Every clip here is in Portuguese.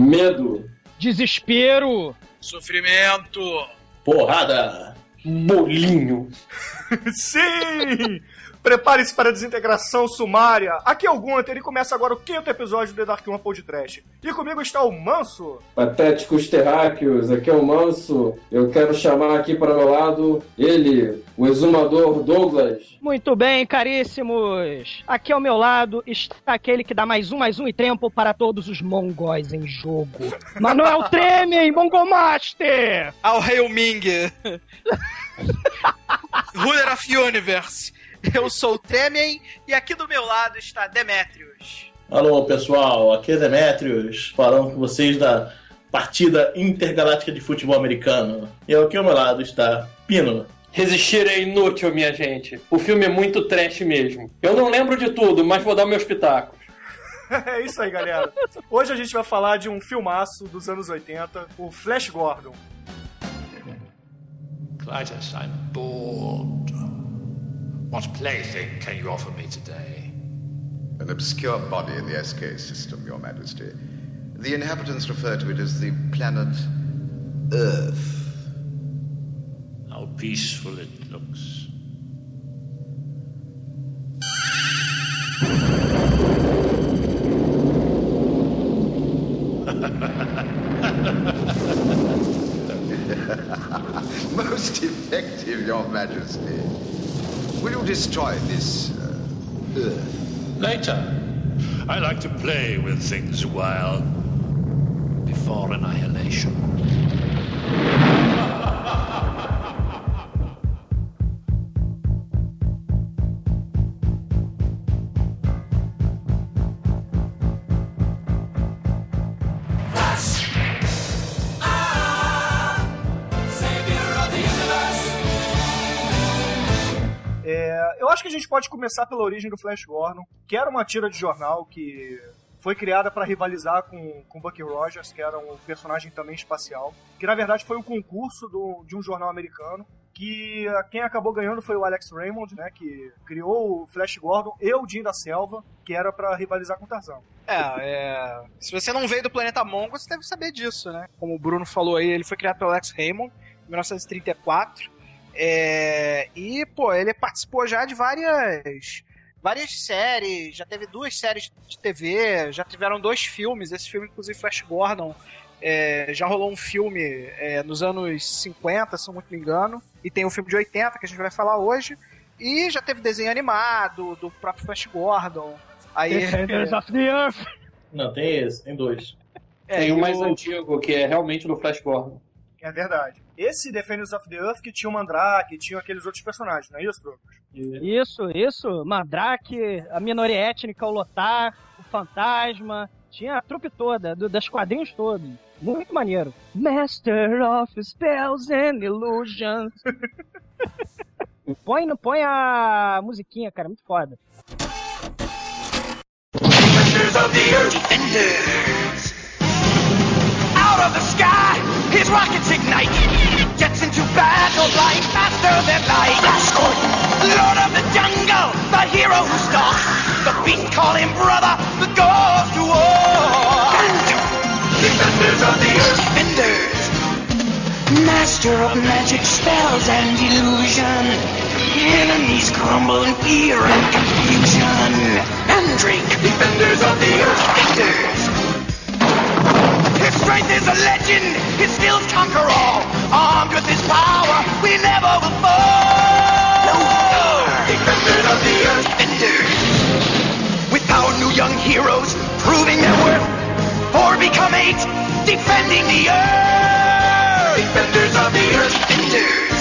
Medo. Desespero. Sofrimento. Porrada. Bolinho. Sim! Prepare-se para a desintegração sumária. Aqui é o Gunter e começa agora o quinto episódio do The Dark One Podcast. E comigo está o Manso. Patéticos terráqueos, aqui é o Manso. Eu quero chamar aqui para meu lado ele, o exumador Douglas. Muito bem, caríssimos. Aqui ao meu lado está aquele que dá mais um, mais um e tempo para todos os mongóis em jogo. Manuel Tremem, Mongomaster! Ao Hail Ming. Ruler of Universe. Eu sou o Tremen e aqui do meu lado está Demetrius. Alô pessoal, aqui é Demetrius, falando com vocês da partida intergaláctica de futebol americano. E aqui ao meu lado está Pino. Resistir é inútil, minha gente. O filme é muito trash mesmo. Eu não lembro de tudo, mas vou dar meus pitacos. é isso aí, galera. Hoje a gente vai falar de um filmaço dos anos 80, o Flash Gordon. Clytus, I'm bored. What plaything can you offer me today? An obscure body in the SK system, Your Majesty. The inhabitants refer to it as the planet Earth. How peaceful it looks. Most effective, Your Majesty. Will you destroy this uh, Earth? Later. I like to play with things a while. Before annihilation. A gente pode começar pela origem do Flash Gordon, que era uma tira de jornal que foi criada para rivalizar com, com Bucky Rogers, que era um personagem também espacial, que na verdade foi um concurso do, de um jornal americano, que quem acabou ganhando foi o Alex Raymond, né, que criou o Flash Gordon e o Jim da Selva, que era para rivalizar com o Tarzan. É, é. Se você não veio do planeta Mongo, você deve saber disso, né? Como o Bruno falou aí, ele foi criado pelo Alex Raymond em 1934. É, e, pô, ele participou já de várias várias séries, já teve duas séries de TV, já tiveram dois filmes, esse filme, inclusive, Flash Gordon, é, já rolou um filme é, nos anos 50, se eu não me engano, e tem um filme de 80 que a gente vai falar hoje, e já teve desenho animado do próprio Flash Gordon. Aí, Defenders of the Earth. Não, tem esse, tem dois. é, Tem e o mais o- antigo, que é realmente do Flash Gordon. É verdade. Esse Defenders of the Earth que tinha o Mandrake, tinha aqueles outros personagens, não é isso, Douglas? Isso, isso. Mandrake, a minoria étnica, o Lotar, o Fantasma. Tinha a trupe toda, do, das quadrinhos todos. Muito maneiro. Master of Spells and Illusions. põe, põe a musiquinha, cara, muito foda. Out of the sky, his rockets ignite. Jets into battle, flying faster than light. Flash Gordon, Lord of the jungle, the hero who stalks. The beast call him brother, the goes to war. Defenders of the earth. Defenders. Master of magic spells and illusion. Enemies crumble in fear and confusion. Mandrake. Defenders of the earth. Defenders. His strength is a legend, his skills conquer all. Armed with his power, we never will fall. No Defenders of the earth. Defenders. With our new young heroes, proving their worth. Four become eight, defending the earth. Defenders of the earth. Defenders.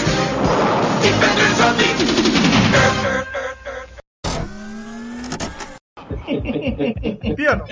Defenders of the earth. earth, earth. Pino,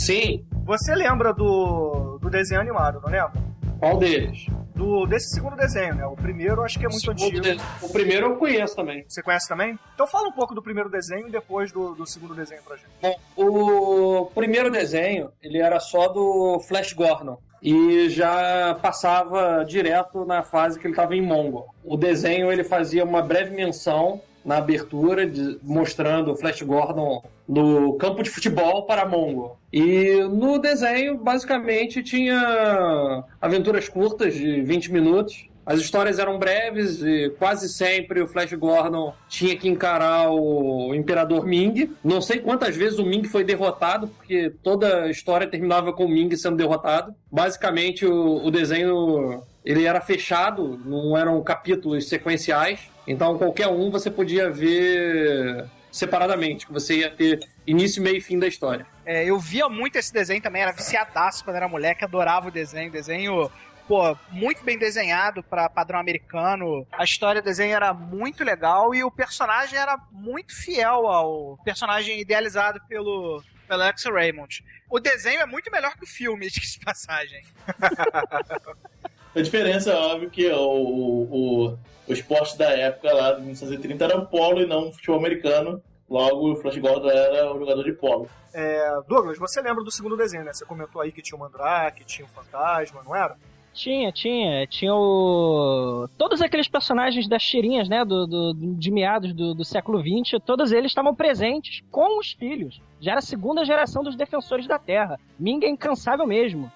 Sim, você lembra do, do desenho animado, não lembra? qual deles? Do, desse segundo desenho, né? O primeiro eu acho que é muito Segundo antigo. O primeiro eu conheço também. Você conhece também? Então fala um pouco do primeiro desenho e depois do, do segundo desenho pra gente. Bom, o primeiro desenho, ele era só do Flash Gordon. E já passava direto na fase que ele estava em Mongol. O desenho, ele fazia uma breve menção na abertura, de- mostrando o Flash Gordon no campo de futebol para Mongo. E no desenho, basicamente, tinha aventuras curtas de 20 minutos. As histórias eram breves e quase sempre o Flash Gordon tinha que encarar o Imperador Ming. Não sei quantas vezes o Ming foi derrotado, porque toda a história terminava com o Ming sendo derrotado. Basicamente, o, o desenho ele era fechado, não eram capítulos sequenciais. Então, qualquer um você podia ver separadamente, que você ia ter início, meio e fim da história. É, eu via muito esse desenho também, era viciadaço quando era moleque, adorava o desenho. Desenho, pô, muito bem desenhado pra padrão americano. A história do desenho era muito legal e o personagem era muito fiel ao personagem idealizado pelo, pelo Alex Raymond. O desenho é muito melhor que o filme, de passagem. A diferença é óbvio que o, o, o esporte da época lá de 1930 era o polo e não o futebol americano. Logo, o Flash Gordon era o jogador de polo. É, Douglas, você lembra do segundo desenho, né? Você comentou aí que tinha o Mandrake, tinha o Fantasma, não era? Tinha, tinha. Tinha o. Todos aqueles personagens das tirinhas, né? Do, do- de meados do, do século XX, todos eles estavam presentes com os filhos. Já era a segunda geração dos defensores da Terra. Ming é incansável mesmo.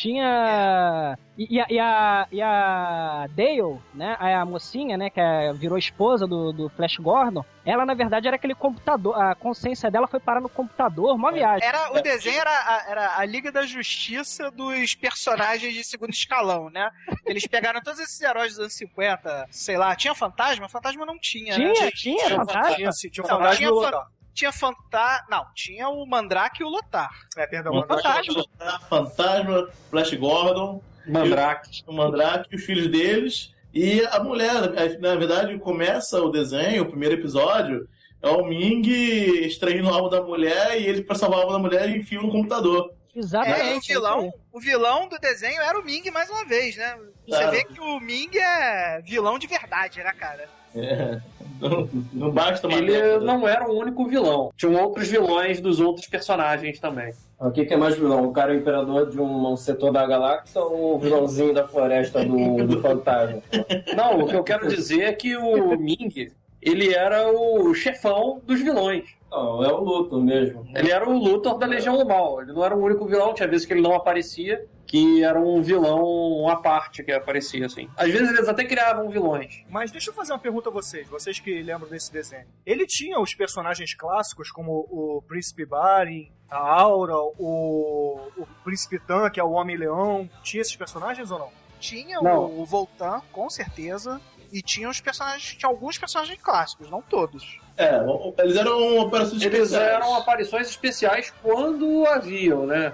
Tinha. E, e a, e, a, e a Dale, né? A, mocinha, né? Que é- virou esposa do, do Flash Gordon. Ela, na verdade, era aquele computador. A consciência dela foi parar no computador, uma viagem. Era, o desenho era a, era a Liga da Justiça dos personagens de segundo escalão, né? Eles pegaram todos esses heróis dos anos 50, sei lá, tinha fantasma? Fantasma não tinha, né? Tinha, tinha, fantasma. Tinha, sim, tinha Não, Fantasma tinha e o fan- Lothar. Tinha fantasma. Não, tinha o Mandrake e o Lotar. É, perdão, Mandrake. Fantasma. Fantasma, Flash Gordon, Mandrake. o Mandrake e os filhos deles. E a mulher, na verdade, começa o desenho, o primeiro episódio, é o Ming extraindo a alma da mulher e ele, pra salvar a alma da mulher, enfia no computador. É, Exatamente. o vilão, o vilão do desenho era o Ming mais uma vez, né? Você Claro. vê que o Ming é vilão de verdade, né, cara? É. Não, não basta uma Ele década. não era o único vilão. Tinham outros vilões dos outros personagens também. O que, que é mais vilão? O cara é o imperador de um setor da galáxia ou o vilãozinho da floresta do, do fantasma? Não, o que eu quero dizer é que o Ming, ele era o chefão dos vilões. Não, é o Luthor mesmo. Ele era o Luthor da Legião do Mal. Ele não era o único vilão, tinha vezes que ele não aparecia, que era um vilão à parte que aparecia, assim. Às vezes eles até criavam vilões. Mas deixa eu fazer uma pergunta a vocês, vocês que lembram desse desenho. Ele tinha os personagens clássicos, como o Príncipe Barin, a Aura, o, o Príncipe Tan, que é o Homem-Leão. Tinha esses personagens ou não? Tinha Não. o, o Voltan, com certeza. E tinha os personagens. Tinha alguns personagens clássicos, não todos. É, eles eram operações Eles especiais. eram aparições especiais quando haviam, né?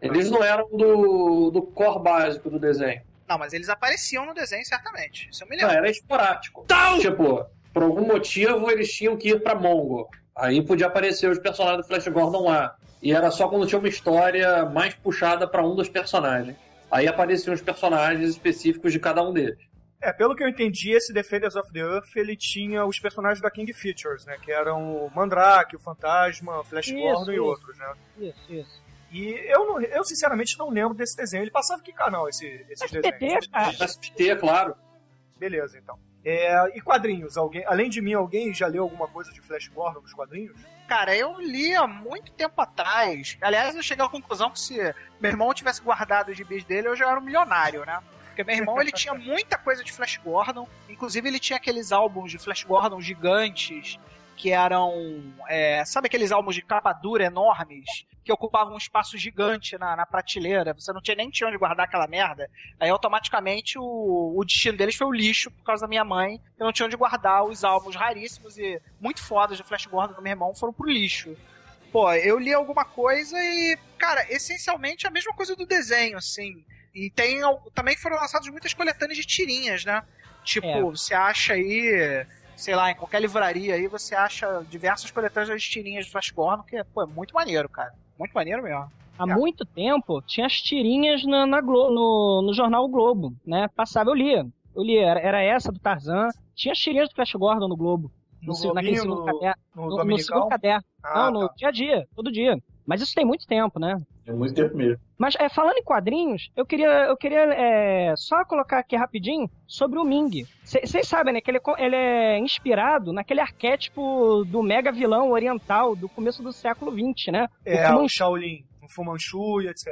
Eles não eram do, do core básico do desenho. Não, mas eles apareciam no desenho, certamente. Isso eu me Não, lembro. era esporádico. Tipo, por algum motivo eles tinham que ir pra Mongo. Aí podia aparecer os personagens do Flash Gordon lá. E era só quando tinha uma história mais puxada pra um dos personagens. Aí apareciam os personagens específicos de cada um deles. É, pelo que eu entendi, esse Defenders of the Earth, ele tinha os personagens da King Features, né? Que eram o Mandrake, o Fantasma, o Flash Isso, Gordon e isso. outros, né? Isso, isso. E eu, não- eu sinceramente não lembro desse desenho. Ele passava que canal, esse, esses desenhos? SBT, cara. SBT, claro. Beleza, então. É, e quadrinhos? Alguém, além de mim, alguém já leu alguma coisa de Flash Gordon nos quadrinhos? Cara, eu li há muito tempo atrás. Aliás, eu cheguei à conclusão que se meu irmão tivesse guardado os gibis dele, eu já era um milionário, né? Porque meu irmão, ele tinha muita coisa de Flash Gordon. Inclusive, ele tinha aqueles álbuns de Flash Gordon gigantes, que eram... é, sabe aqueles álbuns de capa dura enormes? Que ocupavam um espaço gigante na, na prateleira. Você não tinha nem tinha onde guardar aquela merda. Aí, automaticamente, o, o destino deles foi o lixo, por causa da minha mãe. Eu não tinha onde guardar os álbuns raríssimos e muito fodas de Flash Gordon do meu irmão foram pro lixo. Pô, eu li alguma coisa e, cara, essencialmente a mesma coisa do desenho, assim. E tem também foram lançadas muitas coletâneas de tirinhas, né? Tipo, É. você acha aí, sei lá, em qualquer livraria aí, você acha diversas coletâneas de tirinhas de Flash Gordon, que pô, é muito maneiro, cara. Muito maneiro mesmo. Há muito tempo tinha as tirinhas na, na no, no jornal O Globo, né? Passava, eu lia. Eu lia, era, era essa do Tarzan. Tinha as tirinhas do Flash Gordon no Globo. No naquele Globinho, segundo no, caderno. no No, no segundo caderno. Ah, não, no tá. dia a dia, todo dia. Mas isso tem muito tempo, né? É muito tempo mesmo. Mas é, falando em quadrinhos, eu queria, eu queria é, só colocar aqui rapidinho sobre o Ming. Vocês sabem, né, que ele, é ele é inspirado naquele arquétipo do mega vilão oriental do começo do século XX, né? É, o, o Shaolin, o Fu Manchu e etc.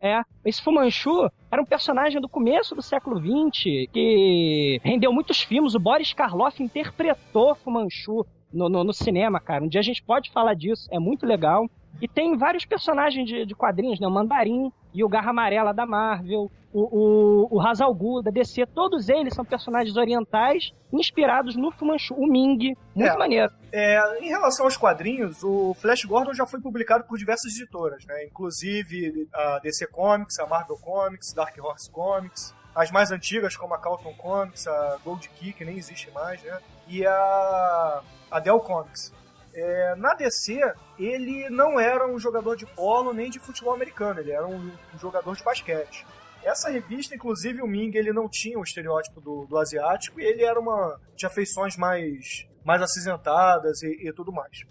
É, esse Fu Manchu era um personagem do começo do século XX que rendeu muitos filmes. O Boris Karloff interpretou Fu Manchu no, no, no, cinema, cara. Um dia a gente pode falar disso, é muito legal. E tem vários personagens de, de quadrinhos, né? O Mandarim e o Garra Amarela da Marvel, o, o, o Hazal da DC, todos eles são personagens orientais inspirados no Fu Manchu, o Ming, muito é, maneiro. É, em relação aos quadrinhos, o Flash Gordon já foi publicado por diversas editoras, né? Inclusive a DC Comics, a Marvel Comics, Dark Horse Comics, as mais antigas como a Calton Comics, a Gold Key, que nem existe mais, né? E a, a Dell Comics. É, na DC, ele não era um jogador de polo nem de futebol americano, ele era um, um jogador de basquete. Essa revista, inclusive, o Ming, ele não tinha o estereótipo do, do asiático e ele era uma. tinha feições mais, mais acinzentadas e, e tudo mais.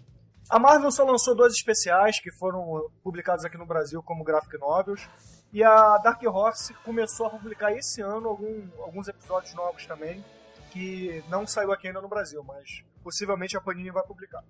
A Marvel só lançou dois especiais que foram publicados aqui no Brasil como graphic novels. E a Dark Horse começou a publicar esse ano algum, alguns episódios novos também, que não saiu aqui ainda no Brasil, mas possivelmente a Panini vai publicar.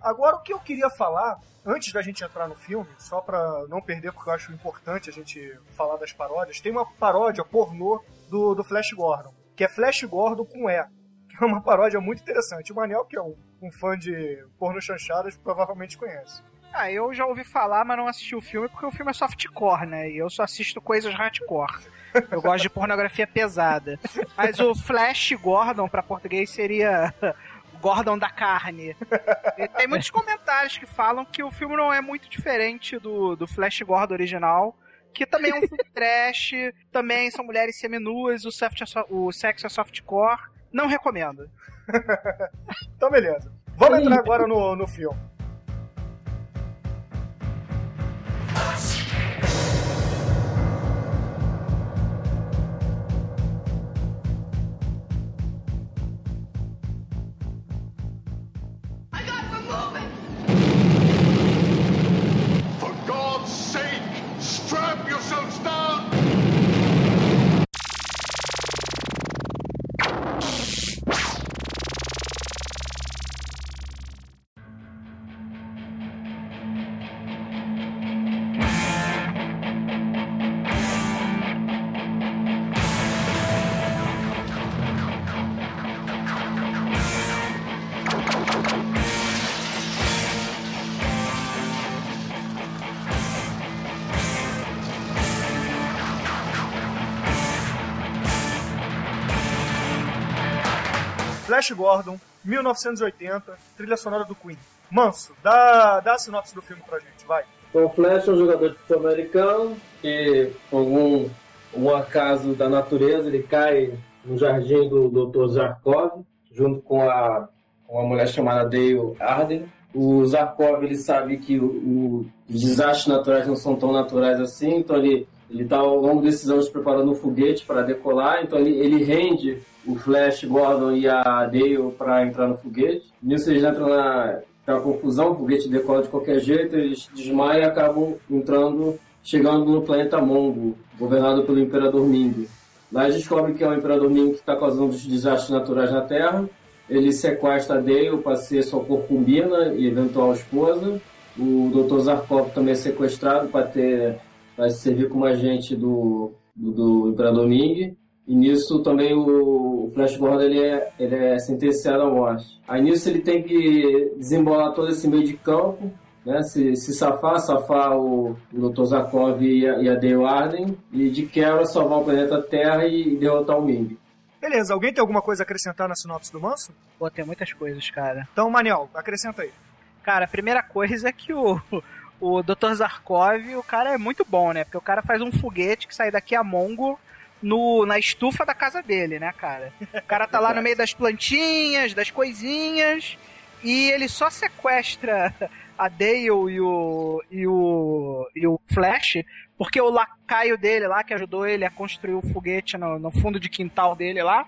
Agora, o que eu queria falar, antes da gente entrar no filme, só pra não perder, porque eu acho importante a gente falar das paródias, tem uma paródia pornô do, do Flash Gordon, que é Flash Gordon com E, que é uma paródia muito interessante. O Manel, que é um, um fã de porno chanchadas, provavelmente conhece. Ah, eu já ouvi falar, mas não assisti o filme, porque o filme é softcore, né? E eu só assisto coisas hardcore. Eu gosto de pornografia pesada. Mas o Flash Gordon, para português, seria Gordon da carne. E tem muitos comentários que falam que o filme não é muito diferente do, do Flash Gordon original. Que também é um filme trash, também são mulheres seminuas, o, soft, o sexo é softcore. Não recomendo. então, beleza. Vamos entrar agora no, no filme. Flash Gordon, 1980, trilha sonora do Queen. Manso, dá, dá a sinopse do filme pra gente, vai. O Flash é um jogador de futebol americano que, por algum um acaso da natureza, ele cai no jardim do Dr. Zarkov, junto com a uma mulher chamada Dale Arden. O Zarkov ele sabe que o, o, os desastres naturais não são tão naturais assim, então ele ele está ao longo desses anos preparando um foguete para decolar, então ele, ele rende o Flash, Gordon e a Dale para entrar no foguete. Nisso eles entram na, na confusão, o foguete decola de qualquer jeito, eles desmaiam e acabam entrando, chegando no planeta Mongo, governado pelo Imperador Ming. Lá eles descobrem que é o Imperador Ming que está causando os desastres naturais na Terra. Ele sequestra a Dale para ser sua corcubina e eventual esposa. O Dr. Zarkov também é sequestrado para ter para servir como agente do, do, do Imperador Ming. E nisso também o Flash Gordon ele é, ele é sentenciado à morte. Aí nisso ele tem que desembolar todo esse meio de campo, né? se, se safar, safar o, o Dr. Zakov e a, e a Dale Arden, e de quebra salvar o planeta Terra e derrotar o Ming. Beleza, alguém tem alguma coisa a acrescentar na sinopse do Manso? Pô, tem muitas coisas, cara. Então, Maniel, acrescenta aí. Cara, a primeira coisa é que o, o Dr. Zarkov, o cara é muito bom, né? Porque o cara faz um foguete que sai daqui a Mongo no, na estufa da casa dele, né, cara? O cara tá lá no meio das plantinhas, das coisinhas, e ele só sequestra a Dale e o, e o, e o Flash, porque o lacaio dele lá, que ajudou ele a construir o foguete no, no fundo de quintal dele lá,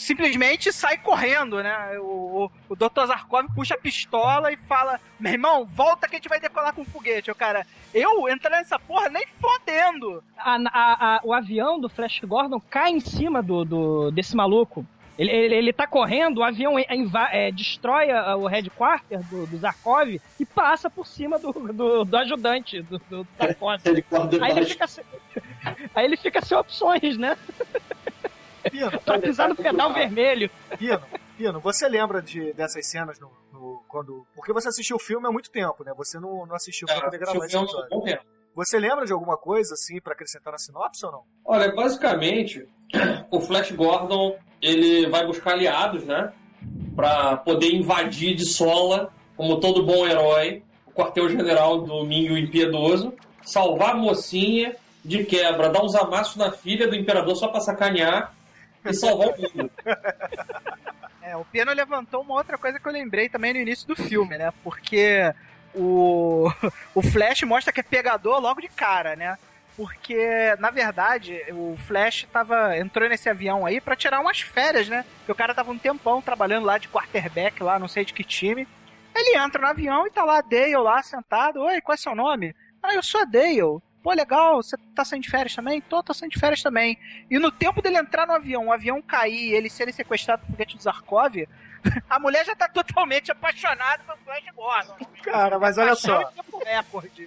simplesmente sai correndo, né? O, o, o Dr. Zarkov puxa a pistola e fala: Meu irmão, volta que a gente vai decolar com um foguete. O cara, eu entrar nessa porra nem fodendo. A- a- a- o avião do Flash Gordon cai em cima do, do- desse maluco. Ele, ele, ele tá correndo, o avião é, é, destrói a- o headquarter do, do Zarkov e passa por cima do, do, do ajudante do, do Zarkov. Aí ele, fica sem, aí ele fica sem opções, né? Pino, Pra pisar no pedal vermelho. Pino, Pino, você lembra de, dessas cenas no, no- quando. Porque você assistiu o filme há muito tempo, né? Você não, não assistiu pra poder gravar esse episódio. Você lembra de alguma coisa, assim, pra acrescentar na sinopse ou não? Olha, basicamente, o Flash Gordon ele vai buscar aliados, né? Pra poder invadir de sola, como todo bom herói, o quartel-general do Minho Impiedoso, salvar a mocinha de quebra, dar uns amassos na filha do imperador só pra sacanear e salvar o mundo. É, o Piano levantou uma outra coisa que eu lembrei também no início do filme, né? Porque o, o Flash mostra que é pegador logo de cara, né? Porque, na verdade, o Flash tava, entrou nesse avião aí pra tirar umas férias, né? Porque o cara tava um tempão trabalhando lá de quarterback, lá, não sei de que time. Ele entra no avião e tá lá, Dale lá, sentado. Oi, qual é seu nome? Ah, eu sou Dale. Pô, legal, você tá saindo de férias também? Tô, tô saindo de férias também. E no tempo dele entrar no avião, o avião cair e ele ser sequestrado por foguete do Zarkov, a mulher já tá totalmente apaixonada pelo Flash Gordon. Cara, mas olha só.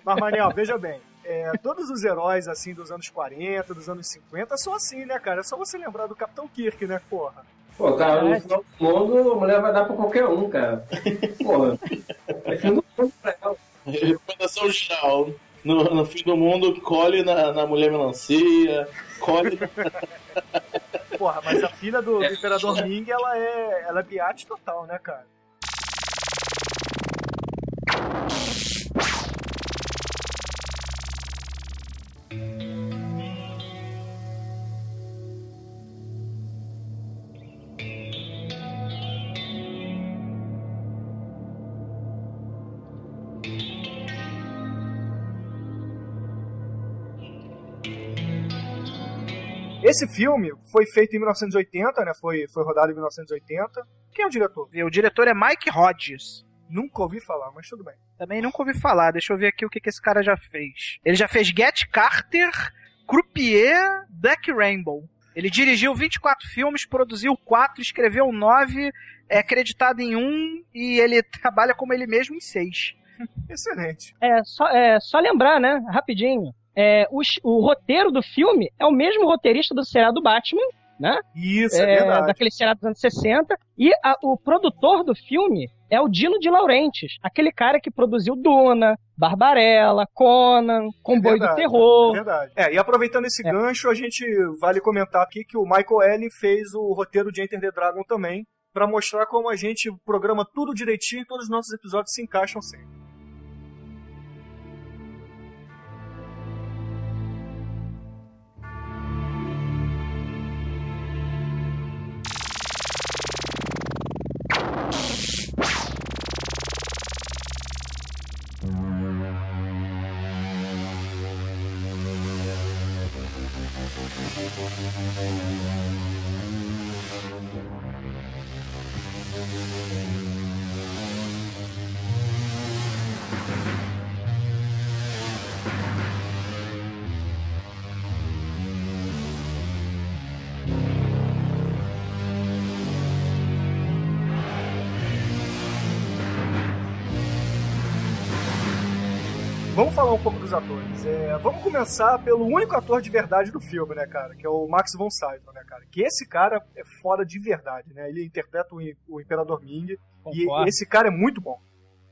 Mas, Manel, veja bem. é, todos os heróis, assim, dos anos 40, dos anos 50, são assim, né, cara? É só você lembrar do Capitão Kirk, né, porra? Pô, cara, no final do mundo, a mulher vai dar pra qualquer um, cara. Porra. É fim do mundo pra ela. Recomendação geral. No, no fim do mundo, colhe na, na mulher melancia, colhe. Porra, mas a filha do, do É. Imperador Ming, ela é, ela é biate total, né, cara? Esse filme foi feito em 1980, né? Foi, foi rodado em 1980. Quem é o diretor? E o diretor é Mike Hodges. Nunca ouvi falar, mas tudo bem. Também nunca ouvi falar. Deixa eu ver aqui o que, que esse cara já fez. Ele já fez Get Carter, Croupier, Black Rainbow. Ele dirigiu 24 filmes, produziu 4, escreveu 9, é acreditado em um e ele trabalha como ele mesmo em 6. Excelente. É só, é, só lembrar, né? Rapidinho. É, o, o roteiro do filme é o mesmo roteirista do seriado Batman, né? Isso, é, É, verdade. daquele seriado dos anos 60. E a- o produtor do filme é o Dino de Laurentiis, aquele cara que produziu Duna, Barbarella, Conan, Comboio do verdade, Terror. É verdade. É, e aproveitando esse É. gancho, a gente vale comentar aqui que o Michael Ellen fez o roteiro de Enter the Dragon também, pra mostrar como a gente programa tudo direitinho e todos os nossos episódios se encaixam sempre. Dos atores. É, vamos começar pelo único ator de verdade do filme, né, cara? Que é o Max von Sydow, né, cara? Que esse cara é fora de verdade, né? Ele interpreta o, o Imperador Ming Concordo. e esse cara é muito bom.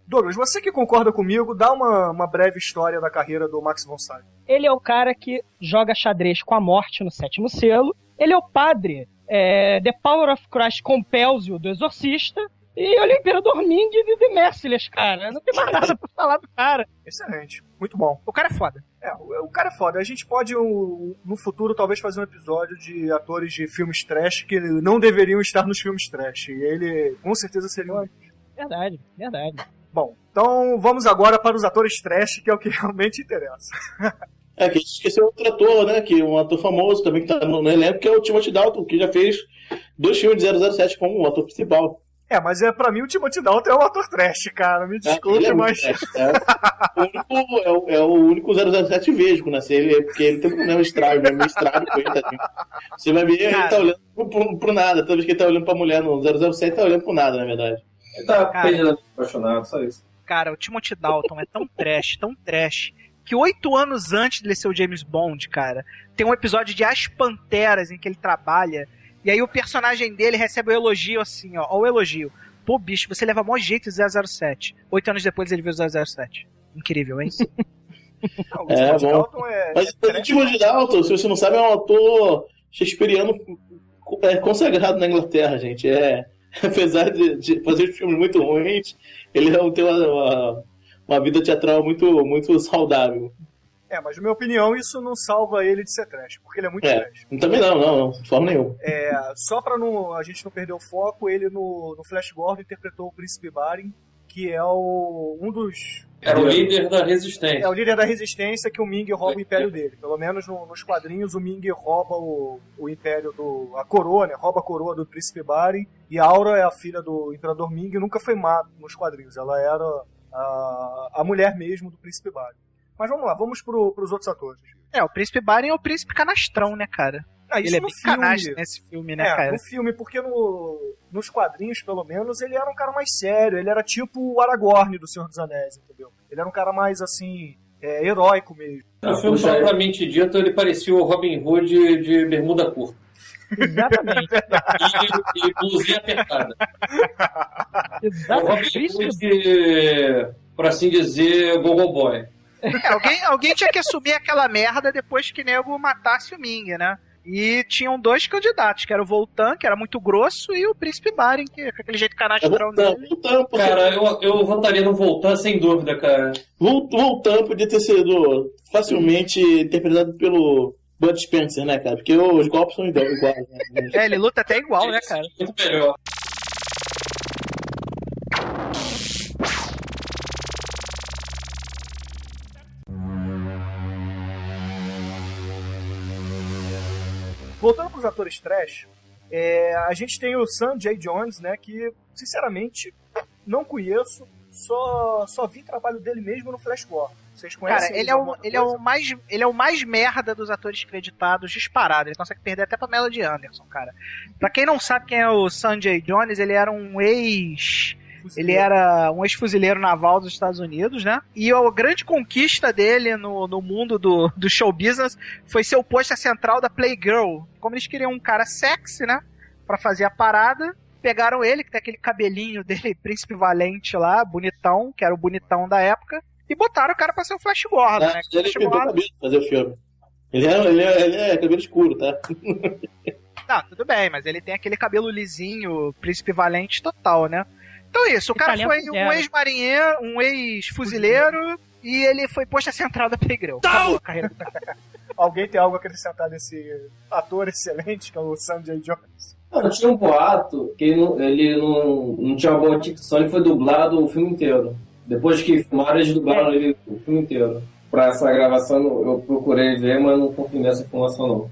Douglas, você que concorda comigo, dá uma, uma breve história da carreira do Max von Sydow. Ele é o cara que joga xadrez com a morte no sétimo selo. Ele é o padre é, The Power of Christ Compels You do Exorcista. E o Imperador Ming de The Merciless, cara. Não tem mais nada pra falar do cara. Excelente, muito bom. O cara é foda. É, o, o cara é foda. A gente pode, um, no futuro, talvez fazer um episódio de atores de filmes trash que não deveriam estar nos filmes trash. E ele, com certeza, seria um Verdade, verdade. Bom, então vamos agora para os atores trash, que é o que realmente interessa. É, que a gente esqueceu outro ator, né? Que um ator famoso também que tá no, no elenco, que é o Timothy Dalton, que já fez dois filmes de 007 como um ator principal. É, mas é, pra mim o Timothy Dalton é um ator trash, cara. Me Ele desculpe, é mas. trash, é. O único, é, o, é o único 007 vesgo, né? Se ele, porque ele tem um problema estranho, mesmo estranho com ele, tadinho. Você vai ver, ele Cara. tá olhando pro, pro, pro nada. Toda vez que ele tá olhando pra mulher no 007, ele tá olhando pro nada, na verdade. Ele tá Cara. perdidamente apaixonado, só isso. Cara, o Timothy Dalton é tão trash, tão trash, que oito anos antes dele ser o James Bond, cara, tem um episódio de As Panteras em que ele trabalha, e aí o personagem dele recebe o elogio assim, ó, ó o elogio. Pô, bicho, você leva mó jeito de 007. Oito anos depois ele viu o 007. Incrível, hein? Não, o É, bom. Dalton é. Mas é o trash. Timothy Dalton, se você não sabe, é um ator shakespeariano é, consagrado na Inglaterra, gente. É, apesar de, de fazer filmes muito ruins, ele é- tem uma, uma, uma vida teatral muito, muito saudável. É, mas na minha opinião, isso não salva ele de ser trash, porque ele é muito É. trash. Também não, não, não, de forma nenhuma. É, só pra não, a gente não perder o foco, ele no, no Flash Gordon interpretou o Príncipe Barin, que é o, um dos. Era o líder da resistência. É o líder da resistência que o Ming rouba o império dele. Pelo menos no- nos quadrinhos, o Ming rouba o, o império do. a coroa, né? Rouba a coroa do Príncipe Barin. E Aura é a filha do Imperador Ming e nunca foi má nos quadrinhos. Ela era a, a mulher mesmo do Príncipe Barin. Mas vamos lá, vamos pro, pros outros atores. é, o Príncipe Barin é o Príncipe Canastrão, né, cara? Ah, isso ele é no bem filme. canastra nesse filme, né, é, cara? no filme, porque no, nos quadrinhos, pelo menos, ele era um cara mais sério. Ele era tipo o Aragorn do Senhor dos Anéis, entendeu? Ele era um cara mais, assim, é, heróico mesmo. No filme, puxa aí. propriamente dito, ele parecia o Robin Hood de bermuda curta. Exatamente. E, e blusinha apertada. O Exatamente. Robin Hood, por assim dizer, Gogo Boy. É, alguém, alguém tinha que assumir aquela merda depois que nego matasse o Ming, né? E tinham dois candidatos, que era o Voltan, que era muito grosso, e o Príncipe Barin, que com aquele jeito É canastrão voltando, dele. porque- Cara, eu, eu votaria no Voltan sem dúvida, cara. Vol- Voltan podia ter sido facilmente interpretado pelo Bud Spencer, né, cara? Porque os golpes são iguais. iguais, né? É, ele luta até igual, né, cara? Muito melhor. Voltando pros atores trash, é, a gente tem o Sanjay Jones, né? Que, sinceramente, não conheço. Só, só vi trabalho dele mesmo no Flash Gordon. Vocês conhecem Cara, ele é, o, ele, é o mais, ele é o mais merda dos atores creditados disparado. Ele consegue perder até pra Melody Anderson, cara. Pra quem não sabe quem é o Sanjay Jones, ele era um ex. Ele era um ex-fuzileiro naval dos Estados Unidos, né? E a grande conquista dele no, no mundo do, do show business foi ser o pôster central da Playgirl. Como eles queriam um cara sexy, né? Pra fazer a parada, pegaram ele, que tem aquele cabelinho dele, príncipe valente lá, bonitão, que era o bonitão da época, e botaram o cara pra ser o Flash Gordon, né? Né? Ele Flash Gordon... cabelo fazer o filme. Ele é, ele, é, ele é cabelo escuro, tá? Não, tudo bem, mas ele tem aquele cabelo lisinho, príncipe valente total, né? Então isso, o cara talento foi um ex-marinheiro, um ex-fuzileiro, e ele foi posto a central da Playground. Acabou a carreira. Alguém tem algo a acrescentar desse ator excelente, que é o Sanjay Jones? Não, tinha um boato que ele não, ele não, não tinha uma boa dicção, ele foi dublado o filme inteiro. Depois que filmaram, eles dublaram ele o filme inteiro. Pra essa gravação eu procurei ver, mas não confirmei essa informação não.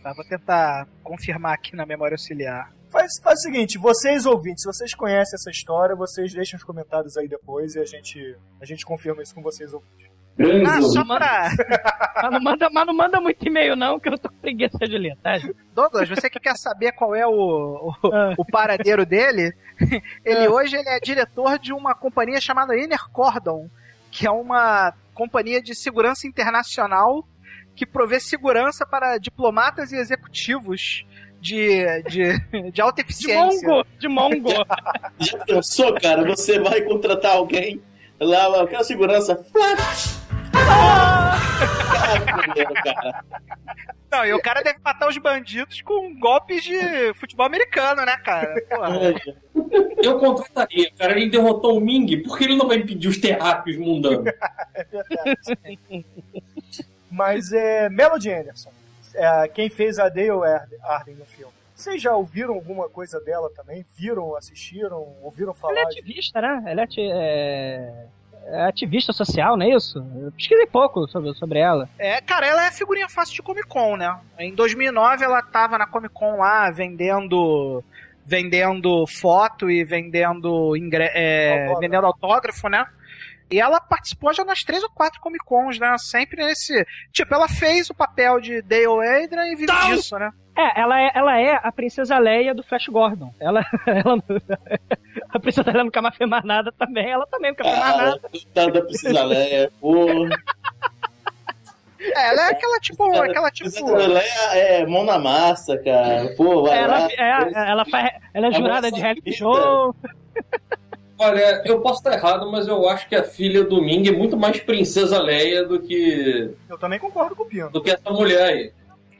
Tá, vou tentar confirmar aqui na memória auxiliar. Faz, faz o seguinte, vocês ouvintes, se vocês conhecem essa história, vocês deixem os comentários aí depois e a gente, a gente confirma isso com vocês ouvintes. Ah, só pra... Mas não, manda, mas não manda muito e-mail, não, que eu tô com preguiça de ler, tá? Douglas, você que quer saber qual é o, o, Ah. o paradeiro dele, ele hoje ele é diretor de uma companhia chamada Inner Cordon, que é uma companhia de segurança internacional que provê segurança para diplomatas e executivos de, de, de alta De eficiência. Mongo, de Mongo. Já pensou, cara? Você vai contratar alguém lá, aquela segurança. Flash! Ah, primeiro, cara. Não, e o cara deve matar os bandidos com golpes de futebol americano, né, cara? Porra. Eu contrataria, cara. Ele derrotou o Ming, por que ele não vai impedir os terráqueos mundanos? Mas é Melody Anderson, é, quem fez a Dale Arden- Arden no filme. Vocês já ouviram alguma coisa dela também? Viram, assistiram, ouviram Ela é falar? de- ativista, né? Ela é, ati- é, é ativista social, não é isso? Eu pesquisei pouco sobre, sobre ela. É, cara, ela é figurinha fácil de Comic Con, né? Em 2009 ela tava na Comic Con lá vendendo vendendo foto e vendendo ingre é, Autógrafo. vendendo autógrafo, né? E ela participou já nas três ou quatro Comic Cons, né? Sempre nesse. Tipo, ela fez o papel de Dale Adrian e vive disso, né? É, ela é, ela é a princesa Leia do Flash Gordon. Ela, ela a princesa Leia nunca mais fez mais nada também. Ela também nunca fez mais Ah, nada. coitada da Priscila Leia, pô. É, ela é aquela tipo. aquela tipo. Priscila Leia é mão na massa, cara. Pô, vai Ela, lá. é, ela, faz, ela é jurada de reality show. Olha, eu posso estar errado, mas eu acho que a filha do Ming é muito mais princesa Leia do que, Eu também concordo com o Pino. do que essa mulher aí.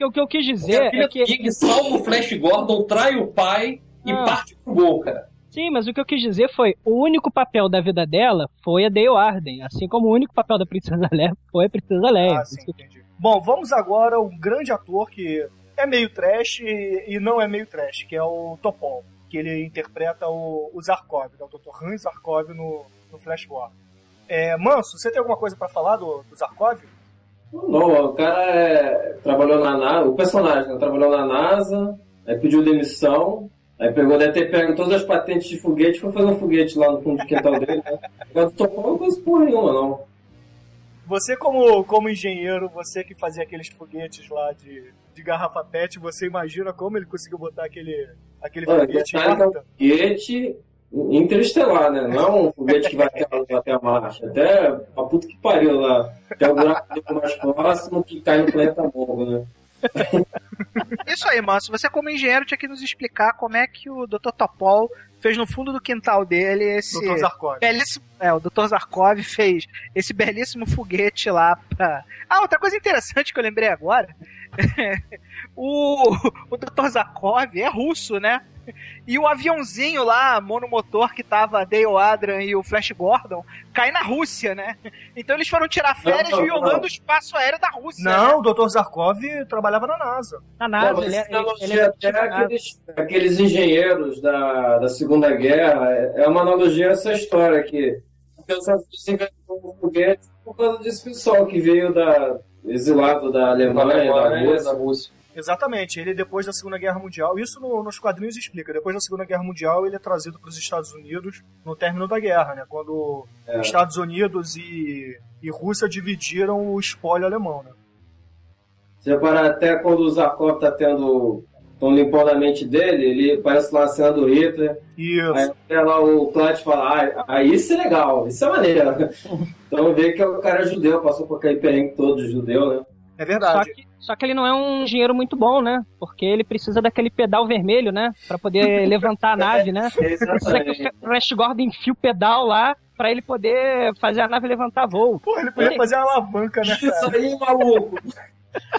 O que eu quis Porque dizer a filha é que. do Ming salva o Flash Gordon, trai o pai e Ah. parte pro gol, cara. Sim, mas o que eu quis dizer foi: o único papel da vida dela foi a Dale Arden. Assim como o único papel da Princesa Leia foi a Princesa Leia. Ah, sim, entendi. Bom, vamos agora ao grande ator que é meio trash e, e não é meio trash, que é o Topol, que ele interpreta o, o Zarkov, né, o Dr. Hans Zarkov no, no Flash Gordon. É, Manso, você tem alguma coisa pra falar do, do Zarkov? Não, o cara é- trabalhou na NASA, o personagem né, trabalhou na NASA, aí pediu demissão, aí pegou, deve ter pego todas as patentes de foguete e foi fazer um foguete lá no fundo do quintal dele, né? Agora topou não coisa porra nenhuma, não. Você, como, como engenheiro, você que fazia aqueles foguetes lá de, de garrafa PET, você imagina como ele conseguiu botar aquele, aquele Olha, foguete é um foguete interestelar, né? Não é um foguete que vai até, até a Marte. Até a puta que pariu lá. Até o buraco mais próximo que cai no planeta Mongo, né? Isso aí, Manso. Você, como engenheiro, tinha que nos explicar como é que o Dr. Topol fez no fundo do quintal dele esse. Dr. Zarkov. Belíssimo, é, o Dr. Zarkov fez esse belíssimo foguete lá pra. Ah, outra coisa interessante que eu lembrei agora. o, o Dr. Zarkov é russo, né? E o aviãozinho lá, monomotor, que tava Dale Adrian e o Flash Gordon, cai na Rússia, né? Então eles foram tirar férias Não, não, violando não. o espaço aéreo da Rússia. Não, o Dr. Zarkov trabalhava na NASA. Na Não, NASA, mas ele, é- essa ele, analogia ele é até na NASA. aqueles, aqueles engenheiros da, da Segunda Guerra, é é uma analogia a essa história que pensavam que inventou um foguete por causa desse pessoal que veio da exilado da Alemanha, da Rússia. da Rússia. Exatamente, ele depois da Segunda Guerra Mundial, isso no- nos quadrinhos explica, depois da Segunda Guerra Mundial ele é trazido para os Estados Unidos no término da guerra, né? Quando É. Estados Unidos e, e Rússia dividiram o espólio alemão, né? Se reparar, até quando o Zarkov tá tendo. Estão limpando a mente dele, ele parece lá a cena do Hitler. Isso. Aí lá o Clyde fala, ah, ah, isso é legal, isso é maneiro. Então vê que o cara é judeu, passou por aquele perrengue todo de judeu, né? É Só verdade. que, só que ele não é um engenheiro muito bom, né? Porque ele precisa daquele pedal vermelho, né? Pra poder levantar a nave, né? Precisa que Exatamente. o Flash Gordon enfie o pedal lá pra ele poder fazer a nave levantar voo. Pô, ele podia fazer uma alavanca, né, Isso cara? aí, maluco!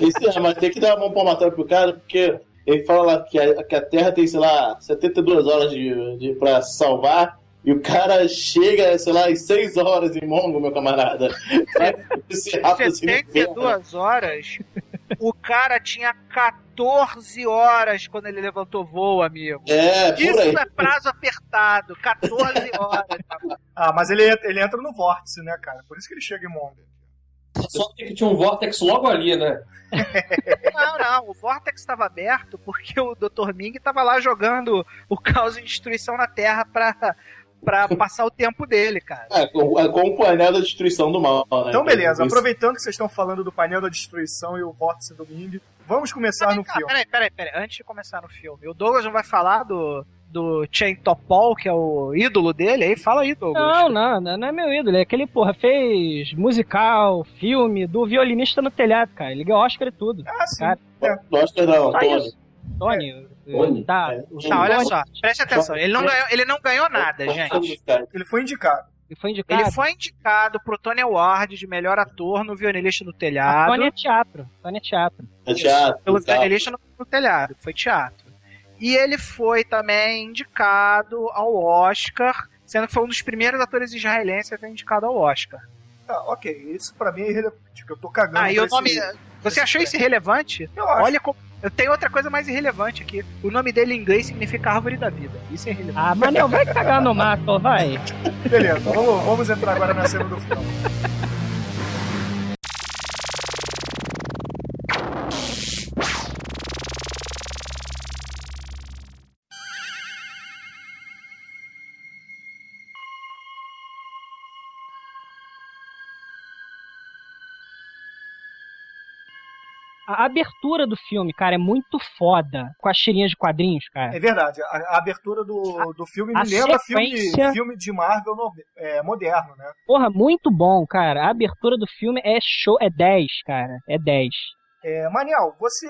Isso é, mas tem que dar uma palmatória pro cara, porque ele fala lá que a, que a Terra tem, sei lá, 72 horas de, de, pra salvar, e o cara chega, sei lá, em 6 horas em Mongo, meu camarada. Assim, no vento. 72 horas, o cara tinha 14 horas quando ele levantou voo, amigo. É. Isso é prazo apertado, 14 horas. Ah, mas ele, ele entra no vórtice, né, cara? Por isso que ele chega em Mongo. Só que tinha um Vortex logo ali, né? Não, não, o Vortex estava aberto porque o Dr. Ming estava lá jogando o caos de destruição na Terra pra, pra passar o tempo dele, cara. É, com, é, com o painel da destruição do mal, né? Então, beleza. Isso. Aproveitando que vocês estão falando do painel da destruição e o vórtice do Ming, vamos começar no Ah, filme. peraí, peraí, peraí. Antes de começar no filme, o Douglas não vai falar do, do Chain Topol, que é o ídolo dele? Aí fala aí, Douglas. Não, não, não, não é meu ídolo. É aquele, porra, fez musical, filme, do violinista no telhado, cara. Ele ganhou Oscar e tudo. Ah, sim. Cara, Gosta não, só Tony. isso. Tony. Tony? Tá. É. Não, olha Tony, só, preste atenção. Ele não ganhou, ele não ganhou nada, gente. Ele foi indicado. Ele foi indicado. Ele foi indicado pro Tony Award de melhor ator no Violinista no A Telhado. Tony é teatro. Tony é teatro. É teatro. pelo tal. Violinista no, no Telhado, foi teatro. E ele foi também indicado ao Oscar, sendo que foi um dos primeiros atores israelenses a ser indicado ao Oscar. Ah, ok. Isso pra mim é irrelevante. que Eu tô cagando. Ah, e o nome. esse- Você achou isso irrelevante? Eu acho. Olha como, Eu tenho outra coisa mais irrelevante aqui. O nome dele em inglês significa árvore da vida. Isso é irrelevante. Ah, Manel, vai cagar no mato, vai. Beleza, vamos, vamos entrar agora na cena do filme. A abertura do filme, cara, é muito foda. Com as tirinhas de quadrinhos, cara. É verdade, a, a abertura do, do filme a me lembra filme, sequência- filme de Marvel no- é, moderno, né? Porra, muito bom, cara. A abertura do filme é show, é 10, cara. É 10. É, Maniel, você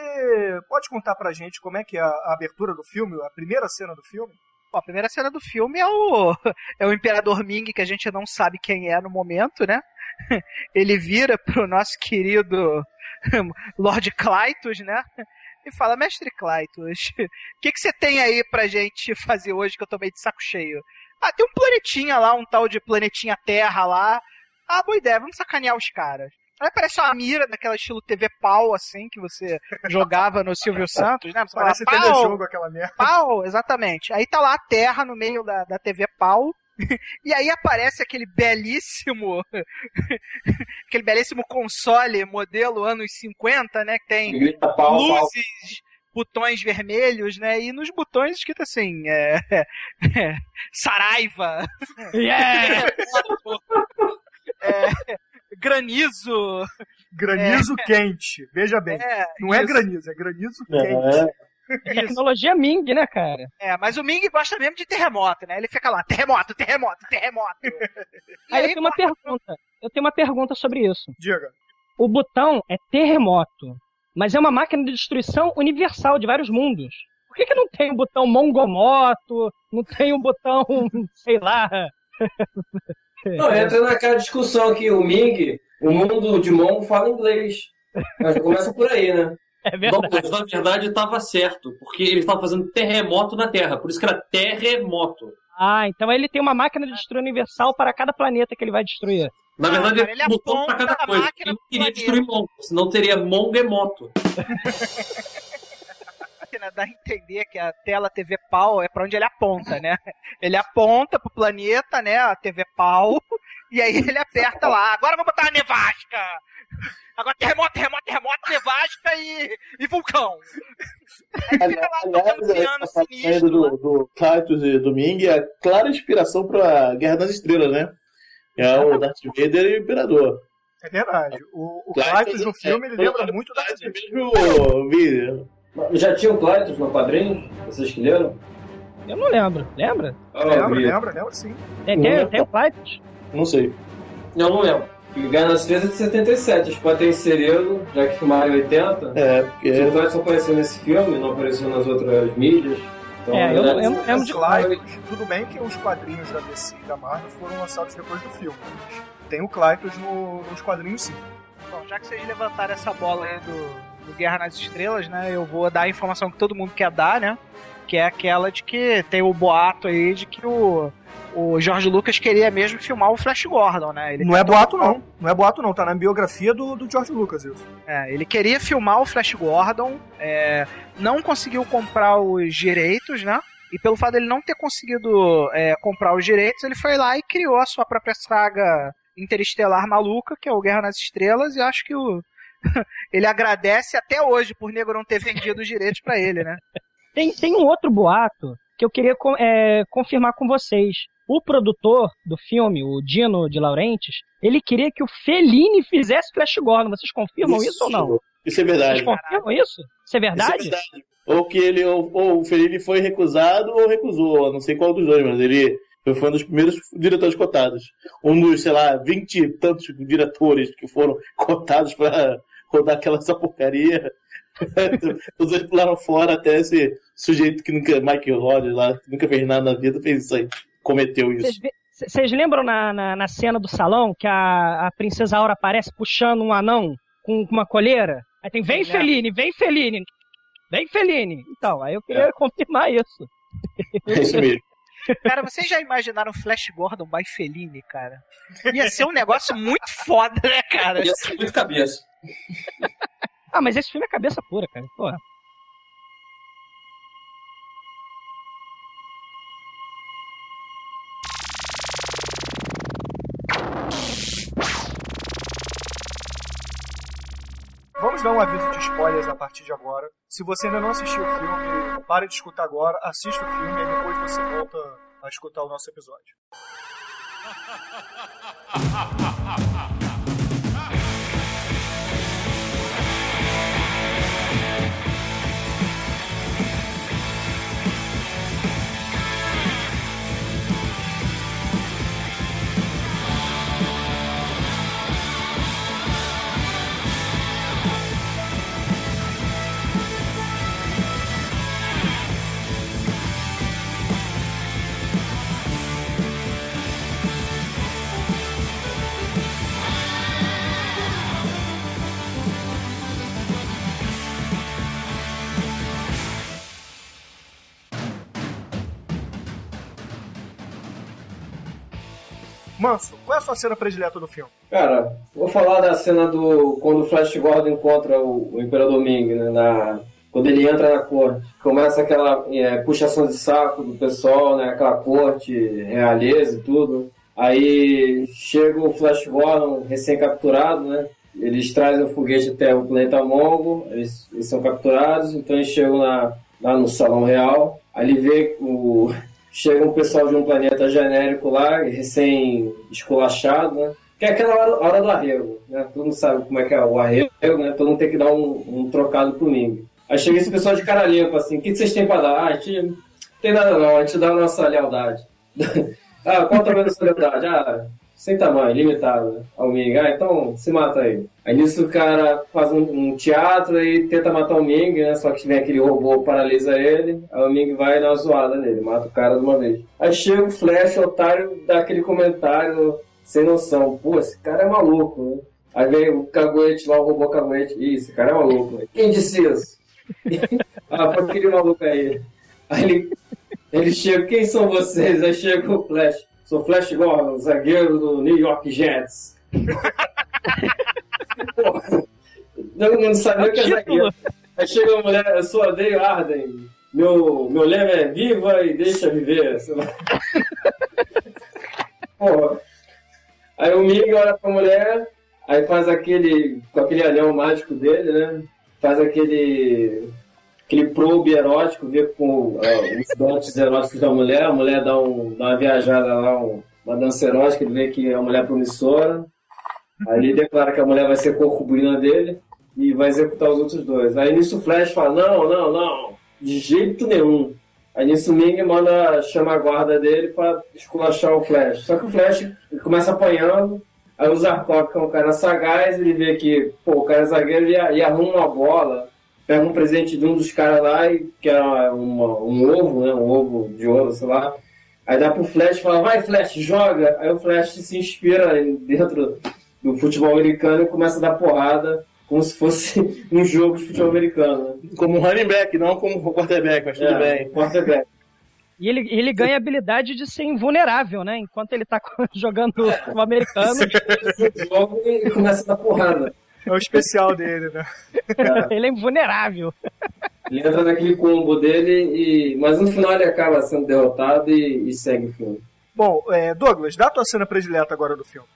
pode contar pra gente como é que é a, a abertura do filme, a primeira cena do filme? Bom, a primeira cena do filme é o, é o Imperador Ming, que a gente não sabe quem é no momento, né? Ele vira pro nosso querido Lord Clytus, né? E fala, mestre Clytus, o que, que você tem aí pra gente fazer hoje que eu tô meio de saco cheio? Ah, tem um planetinha lá, um tal de planetinha Terra lá. Ah, boa ideia, vamos sacanear os caras. Aí parece uma mira daquela estilo TV pau, assim, que você jogava no Silvio Santos, né? Você fala, Parece "Pau!" telejogo aquela merda. Pau, exatamente. Aí tá lá a Terra no meio da, da TV Pau. E aí aparece aquele belíssimo. aquele belíssimo console modelo anos 50, né? Que tem Grita pau, pau. luzes, botões vermelhos, né? E nos botões escrito assim: é, Saraiva, Yeah! é, granizo. Granizo quente, veja bem. É, Não é isso. granizo, é granizo quente. É. Tecnologia Ming, né, cara? É, mas o Ming gosta mesmo de terremoto, né? Ele fica lá, terremoto, terremoto, terremoto. E Aí eu tenho uma pergunta. Eu tenho uma pergunta sobre isso. Diga. O botão é terremoto, mas é uma máquina de destruição universal de vários mundos. Por que, que não tem o botão mongomoto? Não tem o botão, sei lá. Não, entra naquela discussão que o Ming, o mundo de Mongo fala inglês. Mas começa por aí, né? É Não, verdade. mas na verdade estava certo, porque ele estava fazendo terremoto na Terra, por isso que era terremoto. Ah, então ele tem uma máquina de destruir universal para cada planeta que ele vai destruir. Na Não, verdade, cara, ele ele botou aponta pra cada coisa. máquina Ele pro queria destruir Mongo, senão teria Mongemoto. máquina dá a entender que a tela TV pau é pra onde ele aponta, né? Ele aponta pro planeta, né? A TV pau, e aí ele aperta lá. Agora vamos botar a nevasca! Agora terremoto, terremoto, terremoto, nevasca e, e vulcão. Aí fica lá tocando piano sinistro. do, lá. do Clytus e do Ming é a clara inspiração para Guerra das Estrelas, né? É o Darth Vader e o Imperador. É verdade. O, o Clytus Clytus no filme, ele é- lembra muito da Darth mesmo vi. Já tinha o Clytus no quadrinho? Vocês que leram? Eu não lembro. Lembra? Ah, Lembra, lembra, lembra sim. Tem o Clytus? Não sei. Eu não lembro. Guerra nas Estrelas é de 77. Eles podem ter inserido, já que filmaram em 80. É, porque. O Clytus apareceu nesse filme, não apareceu nas outras mídias. Então, É, eu não- eu Os de Clytus, tudo bem que os quadrinhos da DC e da Marvel foram lançados depois do filme. mas Tem o Clytus no, nos quadrinhos sim. Bom, já que vocês levantaram essa bola aí do, do Guerra nas Estrelas, né? Eu vou dar a informação que todo mundo quer dar, né? Que é aquela de que tem o boato aí de que o, o George Lucas queria mesmo filmar o Flash Gordon, né? Ele Não é boato não. Não é boato não, tá na biografia do, do George Lucas isso. É, ele queria filmar o Flash Gordon, é, não conseguiu comprar os direitos, né? E pelo fato dele não ter conseguido é, comprar os direitos, ele foi lá e criou a sua própria saga interestelar maluca, que é o Guerra nas Estrelas, e acho que o. ele agradece até hoje por nego não ter vendido os direitos pra ele, né? Tem, tem um outro boato que eu queria é, confirmar com vocês. O produtor do filme, o Dino de Laurentiis, ele queria que o Fellini fizesse Flash Gordon. Vocês confirmam isso, ou não? Isso é verdade. Vocês confirmam isso? Isso é verdade? Isso é verdade. Ou que ele, ou, ou o Fellini foi recusado ou recusou, não sei qual dos dois, mas ele foi um dos primeiros diretores cotados. Um dos, sei lá, vinte e tantos diretores que foram cotados para rodar aquela essa porcaria. Os dois pularam fora até esse sujeito que nunca, Mike Rogers lá, que nunca fez nada na vida, fez isso aí, cometeu isso. Vocês lembram na, na, na cena do salão que a, a princesa Aura aparece puxando um anão com com uma colheira? Aí tem, vem né? Feline, vem Feline, vem Feline. Então, aí eu queria É. confirmar isso. É isso mesmo. Cara, vocês já imaginaram Flash Gordon by Fellini, cara? Ia ser um negócio muito foda, né, cara? Ia ser muito cabeça. Ah, mas esse filme é cabeça pura, cara. Porra. Dar um aviso de spoilers a partir de agora. Se você ainda não assistiu o filme, pare de escutar agora, assista o filme e depois você volta a escutar o nosso episódio. Manso, qual é a sua cena predileta do filme? Cara, vou falar da cena do. quando o Flash Gordon encontra o, o Imperador Ming, né? Na, quando ele entra na corte. Começa aquela é, puxação de saco do pessoal, né? Aquela corte realeza e tudo. Aí chega o Flash Gordon recém-capturado, né? Eles trazem o foguete até o planeta Mongo, eles, eles são capturados, então eles chegam lá, no Salão Real. Ele vê o, chega um pessoal de um planeta genérico lá, recém-esculachado, né? Que é aquela hora, hora, do arrego, né? Todo mundo sabe como é que é o arrego, né? Todo mundo tem que dar um, um trocado pro. Aí chega esse pessoal de cara limpa, assim, o que, vocês têm pra dar? Ah, a gente não tem nada não, a gente dá a nossa lealdade. ah, qual o tamanho da sua lealdade? Ah, sem tamanho, limitado, ao. Ah, então se mata aí. Aí nisso o cara faz um, um, teatro e tenta matar o Ming, né? Só que vem aquele robô, paralisa ele. Aí o Ming vai dar uma zoada nele, mata o cara de uma vez. Aí chega o Flash, o otário, dá aquele comentário sem noção. Pô, esse cara é maluco, né? Aí vem o caguete lá, o robô caguete. Ih, esse cara é maluco. Né? Quem disse isso? ah, foi aquele maluco aí. Aí ele, ele chega, quem são vocês? Aí chega o Flash. Sou Flash Gordon, zagueiro do New York Jets. não, não sabia que é zagueiro. Aí chega uma mulher, eu sou a Dale Arden. Meu, meu lema é viva e deixa viver. Porra. Aí o Mig olha pra mulher, aí faz aquele. com aquele anel mágico dele, né? Faz aquele aquele probe erótico, vê com uh, os dotes eróticos da mulher, a mulher dá, um, dá uma viajada lá, um, uma dança erótica, ele vê que é uma mulher promissora, aí ele declara que a mulher vai ser concubina dele e vai executar os outros dois. Aí nisso o Flash fala, não, não, não, de jeito nenhum. Aí nisso o Ming manda chamar a guarda dele para esculachar o Flash. Só que o Flash começa apanhando, aí o Zarkov, que é um cara sagaz, ele vê que pô, o cara é zagueiro e, e arruma uma bola pega um presente de um dos caras lá, que era uma, um ovo, né? Um ovo de ouro, sei lá. Aí dá pro Flash e fala, vai Flash, joga! Aí o Flash se inspira dentro do futebol americano e começa a dar porrada como se fosse um jogo de futebol americano. Né? Como um running back, não como quarterback, mas tudo é, bem. Quarterback. E ele, ele ganha a habilidade de ser invulnerável, né? Enquanto ele tá jogando futebol americano. e começa a dar porrada. É o especial dele, né? É. Ele é invulnerável. Ele entra naquele combo dele, e... mas no final ele acaba sendo derrotado e, e segue o filme. Bom, é, Douglas, dá a tua cena predileta agora do filme.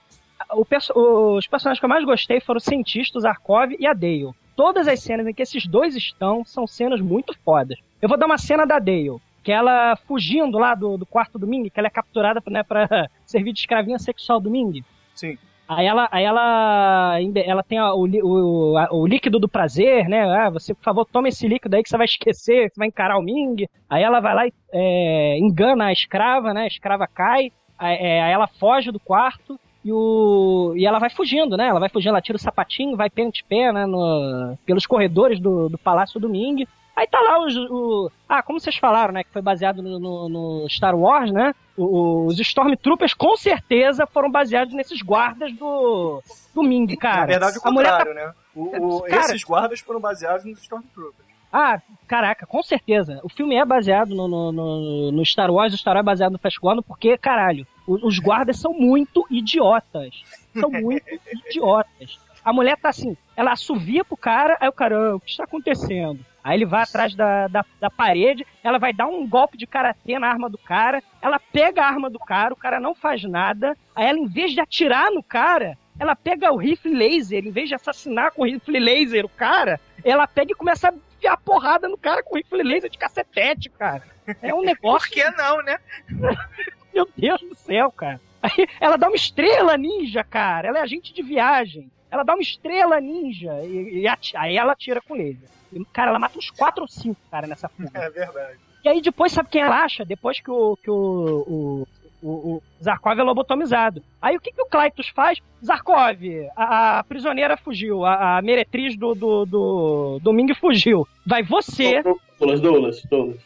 Perso os personagens que eu mais gostei foram o cientista, o Zarkov e a Dale. Todas as cenas em que esses dois estão são cenas muito fodas. Eu vou dar uma cena da Dale, que ela fugindo lá do, do quarto do Ming, que ela é capturada né, pra servir de escravinha sexual do Ming. Sim. Aí ela, aí ela, ela tem o, o, o líquido do prazer, né? Ah, você, por favor, toma esse líquido aí que você vai esquecer, você vai encarar o Ming. Aí ela vai lá e é, engana a escrava, né? A escrava cai, aí, é, aí ela foge do quarto e, o, e ela vai fugindo, né? Ela vai fugindo, ela tira o sapatinho, vai pé de pé, né? No, pelos corredores do, do Palácio do Ming. Aí tá lá os. O, ah, como vocês falaram, né? Que foi baseado no, no, no Star Wars, né? O, os Stormtroopers com certeza foram baseados nesses guardas do. do Ming, cara. Na verdade, o contrário, tá... né? O, o, cara... Esses guardas foram baseados nos Stormtroopers. Ah, caraca, com certeza. O filme é baseado no, no, no, no Star Wars, o Star Wars é baseado no Fast Gordon, porque, caralho, os guardas são muito idiotas. São muito idiotas. A mulher tá assim, ela assovia pro cara, aí o cara, o que está acontecendo? Aí ele vai atrás da, da, da, parede, ela vai dar um golpe de karatê na arma do cara, ela pega a arma do cara, o cara não faz nada, aí ela, em vez de atirar no cara, ela pega o rifle laser, em vez de assassinar com o rifle laser o cara, ela pega e começa a enfiar porrada no cara com o rifle laser de cacetete, cara. É um Por negócio. que não, né? Meu Deus do céu, cara. Aí ela dá uma estrela ninja, cara. Ela é agente de viagem. Ela dá uma estrela ninja e, e ati- aí ela atira com laser. E, cara, ela mata uns 4 ou 5, cara, nessa fuga. É verdade. E aí depois, sabe quem ela acha? Depois que o, que o, o, o, o Zarkov é lobotomizado. Aí o que, que o Klytus faz? Zarkov, a, a prisioneira fugiu, a, a meretriz do, do, do, do Ming fugiu. Vai você... Douglas, Douglas, Douglas.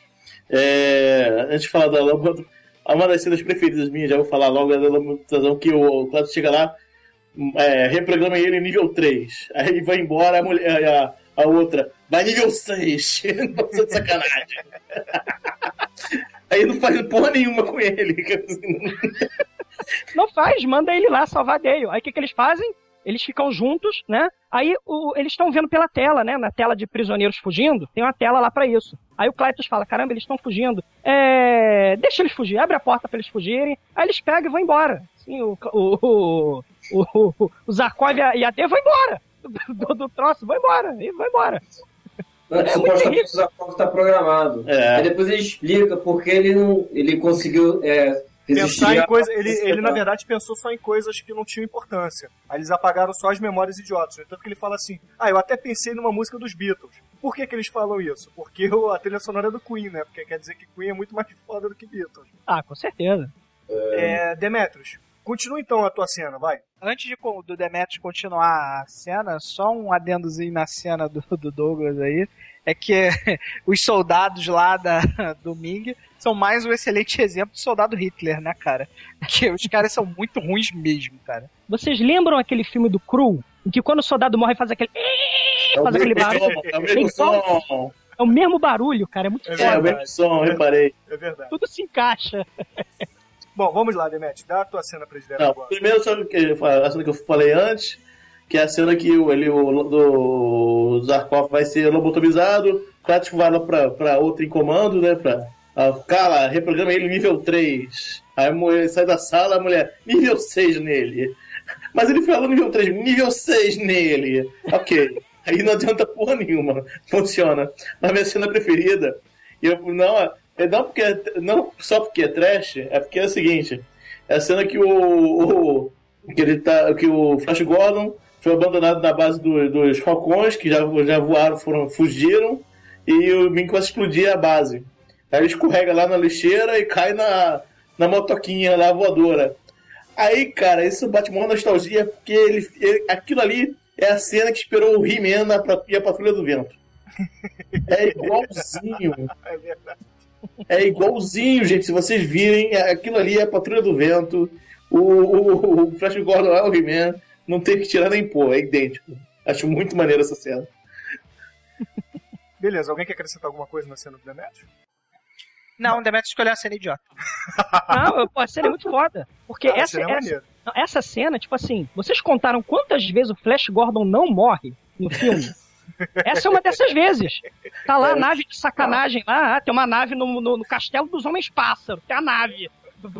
É, antes de falar da lobo, uma das cenas preferidas minhas, já vou falar logo, é da lobotomização, que o Claudio chega lá, é, reprograma ele nível 3. Aí ele vai embora, a, mulher, a, a outra vai nível 6. Não tô de sacanagem. Aí não faz porra nenhuma com ele. Não faz, manda ele lá salvar Dale. Aí o que, que eles fazem? Eles ficam juntos, né? Aí o- eles estão vendo pela tela, né? Na tela de prisioneiros fugindo, tem uma tela lá pra isso. Aí o Clytus fala: caramba, eles estão fugindo. É... Deixa eles fugir, abre a porta pra eles fugirem. Aí eles pegam e vão embora. Sim, o, o, o, o, o, e a, Dale vão embora. Do, do troço, vão embora. E vão embora. Não, supostamente o Zakov está programado. É. Aí depois ele explica porque ele não. ele conseguiu é, resistir Pensar em coisa, ele, ele, na verdade, pensou só em coisas que não tinham importância. Aí eles apagaram só as memórias idiotas. né? Tanto que ele fala assim: Ah, eu até pensei numa música dos Beatles. Por que, que eles falam isso? Porque o- a trilha sonora é do Queen, né? Porque quer dizer que Queen é muito mais foda do que Beatles. Ah, com certeza. É, Demetrius, continua então a tua cena, vai. Antes de, do Demetrius continuar a cena, só um adendozinho na cena do, do Douglas aí. É que os soldados lá da, do Ming são mais um excelente exemplo de soldado Hitler, né, cara? Que os caras são muito ruins mesmo, cara. Vocês lembram aquele filme do Cru? Em que quando o soldado morre faz aquele. Faz aquele barulho. É o mesmo som. É o mesmo barulho, cara. É muito É É o foda. mesmo som, reparei. É verdade. Tudo se encaixa. Bom, vamos lá, Demetrius, dá a tua cena predileta Não, agora. primeiro a cena que eu falei antes, que é a cena que o, ele, o do Zarkov vai ser lobotomizado, Kratos vai lá pra, pra outro em comando, né? Pra, a, cala, reprograma ele nível 3. Aí a mulher sai da sala, a mulher, nível 6 nele. Mas ele falou nível 3, nível 6 nele. Ok. Aí não adianta porra nenhuma. Funciona. Mas minha cena preferida, e eu, não, não, porque, não só porque é trash, é porque é o seguinte. É a cena que o, o- que ele tá, que o Flash Gordon foi abandonado na base do- dos Falcões, que já, já voaram, foram, fugiram, e o começa a explodir a base. Aí ele escorrega lá na lixeira e cai na, na motoquinha lá voadora. Aí, cara, isso bate uma nostalgia, porque ele, ele- aquilo ali é a cena que esperou o He-Man e a Patrulha do Vento. É igualzinho. É verdade. É igualzinho, gente. Se vocês virem, é- aquilo ali é a Patrulha do Vento. O, o, o Flash Gordon é o He-Man. Não tem que tirar nem pôr, é idêntico. Acho muito maneiro essa cena. Beleza, alguém quer acrescentar alguma coisa na cena do Demetrius? Não, o Demetrius escolheu a cena idiota. Não, pô, a cena é muito foda. Porque Ah, essa, cena é essa, essa cena, tipo assim, vocês contaram quantas vezes o Flash Gordon não morre no filme? Essa é uma dessas vezes. Tá lá a nave de sacanagem lá, ah, tem uma nave no, no- no castelo dos homens pássaros, tem a nave.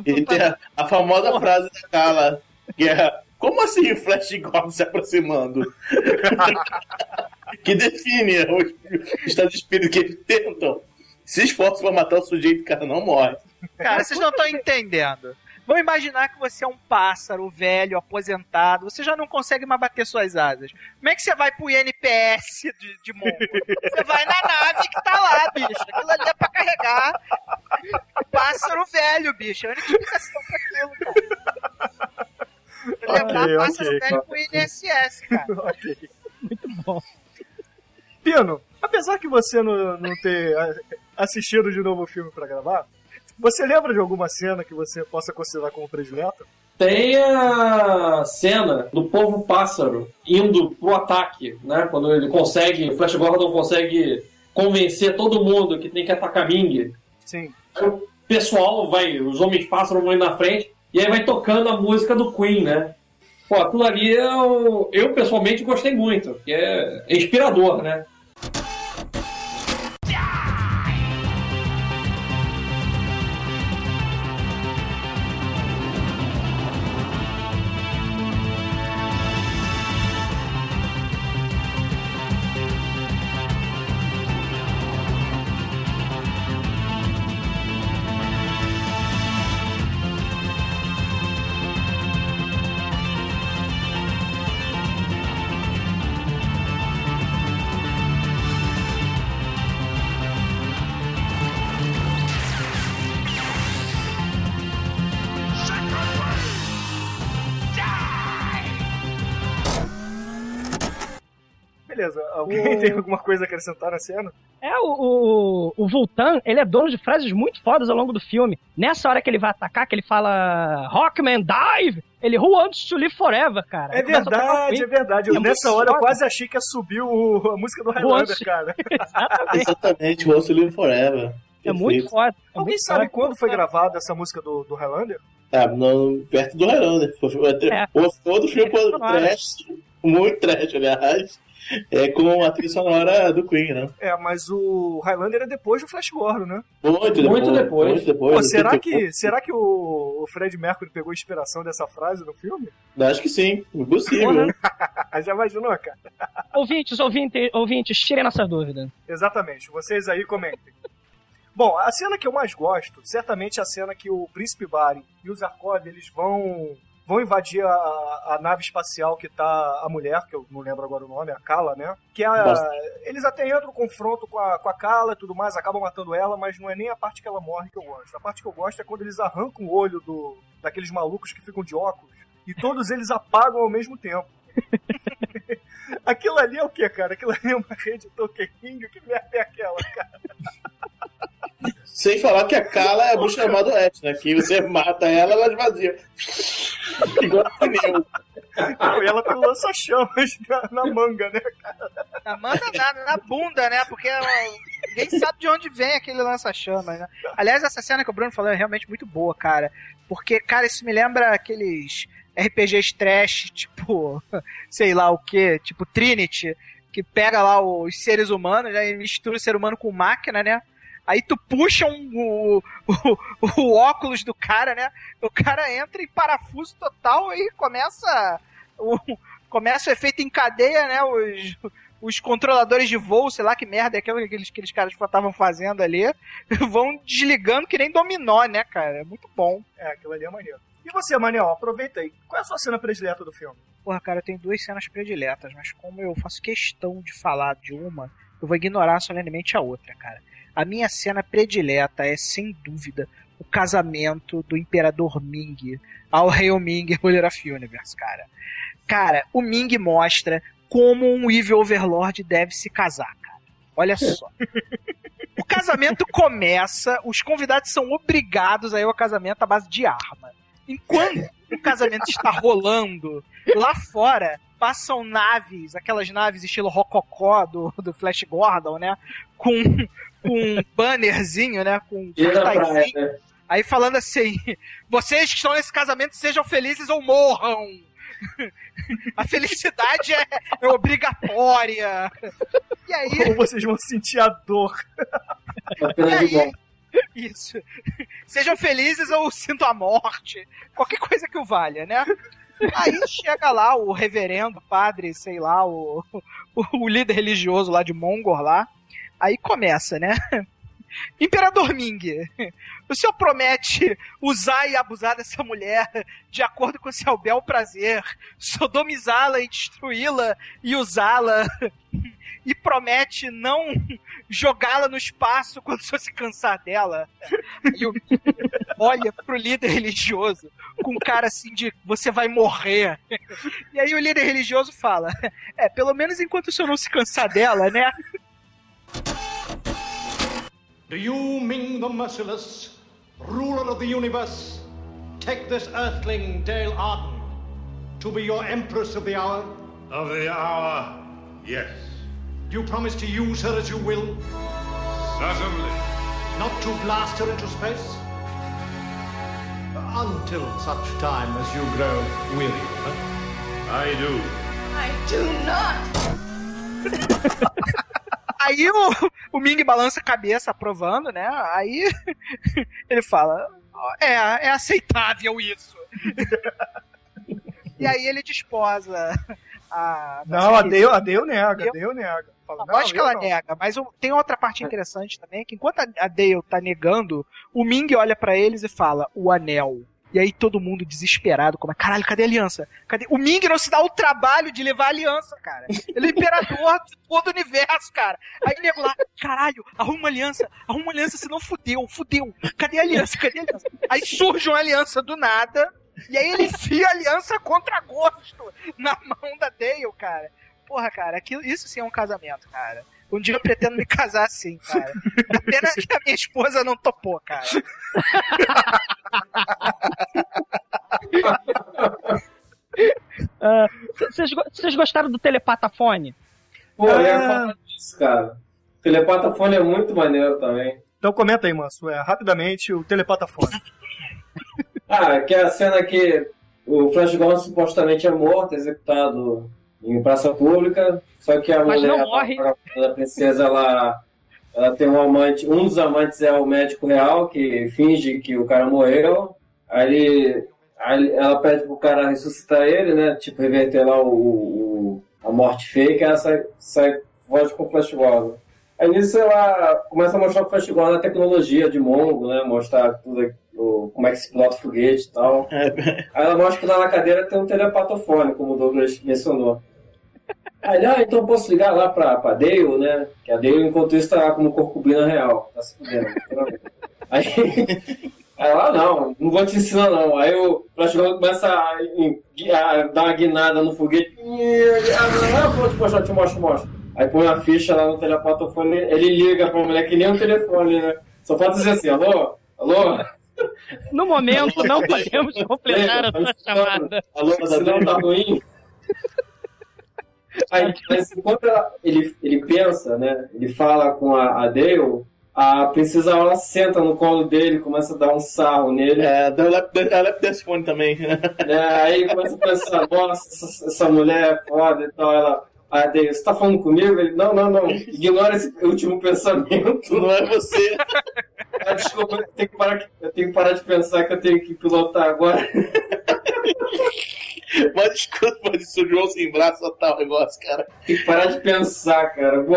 E tem a, a famosa frase da Kala, que é como assim o Flash Gordon se aproximando? que define o estado de espírito que eles tentam. Se esforçam pra matar o sujeito, o cara não morre. Cara, vocês não estão entendendo. Vamos imaginar que você é um pássaro velho, aposentado, você já não consegue mais bater suas asas. Como é que você vai pro INPS de, de Mongo? Você vai na nave que tá lá, bicho. Aquilo ali é pra carregar pássaro velho, bicho. É a única explicação pra aquilo, cara. Levar Ok, pássaro ok. velho pro INSS, cara. ok. Muito bom. Pino, apesar que você não, não ter assistido de novo o filme pra gravar, você lembra de alguma cena que você possa considerar como predileta? Tem a cena do povo pássaro indo pro ataque, né? Quando ele consegue, o Flash Gordon consegue convencer todo mundo que tem que atacar Ming. Sim. O pessoal vai, os homens pássaros vão indo na frente e aí vai tocando a música do Queen, né? Pô, aquilo ali eu, eu pessoalmente gostei muito, que é inspirador, né? Alguém O- tem alguma coisa a acrescentar na cena? É, o, o, o Vultan, ele é dono de frases muito fodas ao longo do filme. Nessa hora que ele vai atacar, que ele fala Rockman, dive! Ele, who wants to live forever, cara? É verdade, Queen. é verdade. Eu, É nessa hora eu foda. quase achei que ia subir o- a música do Highlander, cara. Exatamente. Exatamente, Once You Live Forever. É muito foda. É Alguém muito sabe foda. quando foi gravada essa música do, do Highlander? Ah, no, perto do Highlander. É. O outro filme foi sonora. trash, muito trash, aliás, é com a trilha sonora do Queen, né? É, mas o Highlander é depois do Flash Gordon, né? Muito Muito depois. Muito depois. Pô, será que, será que o, Fred Mercury pegou inspiração dessa frase no filme? depois. Acho que sim, impossível. Porra. Já imaginou, cara? Ouvintes, ouvintes, ouvintes, tirem nossa dúvida. Exatamente, vocês aí comentem. Bom, a cena que eu mais gosto, certamente é a cena que o Príncipe Bari e o Zarkov, eles vão vão invadir a, a nave espacial que tá a mulher, que eu não lembro agora o nome, a Kala, né? Que é a, Nossa. eles até entram no confronto com a, com a Kala e tudo mais, acabam matando ela, mas não é nem a parte que ela morre que eu gosto. A parte que eu gosto é quando eles arrancam o olho do, daqueles malucos que ficam de óculos e todos eles apagam ao mesmo tempo. Aquilo ali é o que, cara? Aquilo ali é uma rede Tolkien? Que merda é aquela, cara? Sem falar que a Kala é a bruxa chamada Oeste, né? Que você mata ela, ela esvazia. Igual pneu. Não, e ela tem lança-chamas na, na manga, né? Manda na, na bunda, né? Porque ninguém sabe de onde vem aquele lança-chamas, né? Aliás, essa cena que o Bruno falou é realmente muito boa, cara. Porque, cara, isso me lembra aqueles RPGs trash, tipo, sei lá o que, tipo Trinity, que pega lá os seres humanos, aí mistura o ser humano com máquina, né? Aí tu puxa um, o, o, o óculos do cara, né? O cara entra em parafuso total e começa o, começa o efeito em cadeia, né? Os, os controladores de voo, sei lá que merda é aquilo que aqueles, aqueles caras estavam fazendo ali, vão desligando que nem dominó, né, cara? É muito bom. É, aquilo ali é maneiro. E você, Manel, aproveita aí. Qual é a sua cena predileta do filme? Porra, cara, eu tenho duas cenas prediletas, mas como eu faço questão de falar de uma, eu vou ignorar solenemente a outra, cara. A minha cena predileta é, sem dúvida, o casamento do Imperador Ming ao Rei Ming Ruler of Universe, cara. Cara, o Ming mostra como um Evil Overlord deve se casar, cara. Olha só. O casamento começa, os convidados são obrigados a ir ao casamento à base de arma. Enquanto o casamento está rolando, lá fora passam naves, aquelas naves estilo rococó do, do Flash Gordon, né? Com, com um bannerzinho, né? Com E na praia, cartazinho. né? Aí falando assim: vocês que estão nesse casamento sejam felizes ou morram. A felicidade é, é obrigatória. E aí, Ou vocês vão sentir a dor? E aí? isso. Sejam felizes ou sinto a morte. Qualquer coisa que o valha, né? Aí chega lá o reverendo, padre, sei lá, o, o, o líder religioso lá de Mongor lá. Aí começa, né? Imperador Ming, o senhor promete usar e abusar dessa mulher de acordo com seu bel prazer, sodomizá-la e destruí-la e usá-la, e promete não jogá-la no espaço quando o senhor se cansar dela. E o olha pro líder religioso com cara assim de você vai morrer. E aí o líder religioso fala: É, pelo menos enquanto o senhor não se cansar dela, né? Do you, Ming the Merciless, ruler of the universe, take this earthling, Dale Arden, to be your empress of the hour? Of the hour, yes. Do you promise to use her as you will, Certainly. not to blast her into space? Until such time as you grow weary of her. I do. Aí o, o Ming balança a cabeça aprovando, né? Aí ele fala: É, é aceitável isso. e aí ele desposa a. Não, a Dale, a Dale nega, a Eu- Dale nega. Fala, Não, lógico que ela não. nega, mas tem outra parte interessante também, que enquanto a a Dale tá negando, o Ming olha pra eles e fala, o anel. E aí todo mundo desesperado, como caralho, cadê a aliança? Cadê? O Ming não se dá o trabalho de levar a aliança, cara. Ele é imperador de todo o universo, cara. Aí nego lá, caralho, arruma uma aliança, arruma uma aliança, senão fudeu, fudeu. Cadê a aliança? Cadê a aliança? Aí surge uma aliança do nada, e aí ele enfia a aliança contra gosto na mão da Dale, cara. porra, cara, aquilo, isso sim é um casamento, cara. Um dia eu pretendo me casar assim, cara. A pena é que a minha esposa não topou, cara. Ah, Vocês vocês gostaram do telepatafone? Pô, eu Ah. ia falar disso, cara. Telepatafone é muito maneiro também. Então comenta aí, Manso, é, rapidamente, o telepatafone. Ah, que é a cena que o Flash Gordon supostamente é morto, executado em praça pública, só que a Mas mulher, não morre. a, a princesa, ela, ela tem um amante, um dos amantes é o médico real, que finge que o cara morreu, aí, ele- aí ela pede pro cara ressuscitar ele, né, tipo, reverter lá o, o- a morte fake, ela sai, sai voz com o Flash Gordon. Aí nisso ela começa a mostrar o Flash Gordon a tecnologia de Mongo, né, mostrar tudo o, como é que se pilota o foguete e tal. Aí ela mostra que lá na cadeira tem um telepatofone, como o Douglas mencionou. Aí, ah, então eu posso ligar lá pra, pra Dale, né? Que a Dale, enquanto isso, tá lá como corcubina real. Tá se fudendo. Aí, aí ela, ah, não, não vou te ensinar não. Aí o Flash começa a, a dar uma guinada no foguete. Ah, vou te mostrar, te mostro, mostro. Aí põe a ficha lá no telepatofone, ele liga pra mulher que nem um telefone, né? Só falta dizer assim, alô? Alô? No momento, não podemos completar a sua chamada. Alô, tá ruim. Aí, mas enquanto ela- ele, ele pensa, né? Ele fala com a, a Dale, a princesa ela senta no colo dele, começa a dar um sarro nele. É, lap dance phone também. né? Aí começa a pensar, nossa, essa, essa mulher é foda e tal. Ela, a Dale, você tá falando comigo? Ele, não, não, não, ignora esse último pensamento. Não é você. Ah, desculpa, eu tenho, que parar, eu tenho que parar de pensar que eu tenho que pilotar agora. Mas escuta, mas isso o João sem braço só tá o negócio, cara. Tem que parar de pensar, cara. Pô.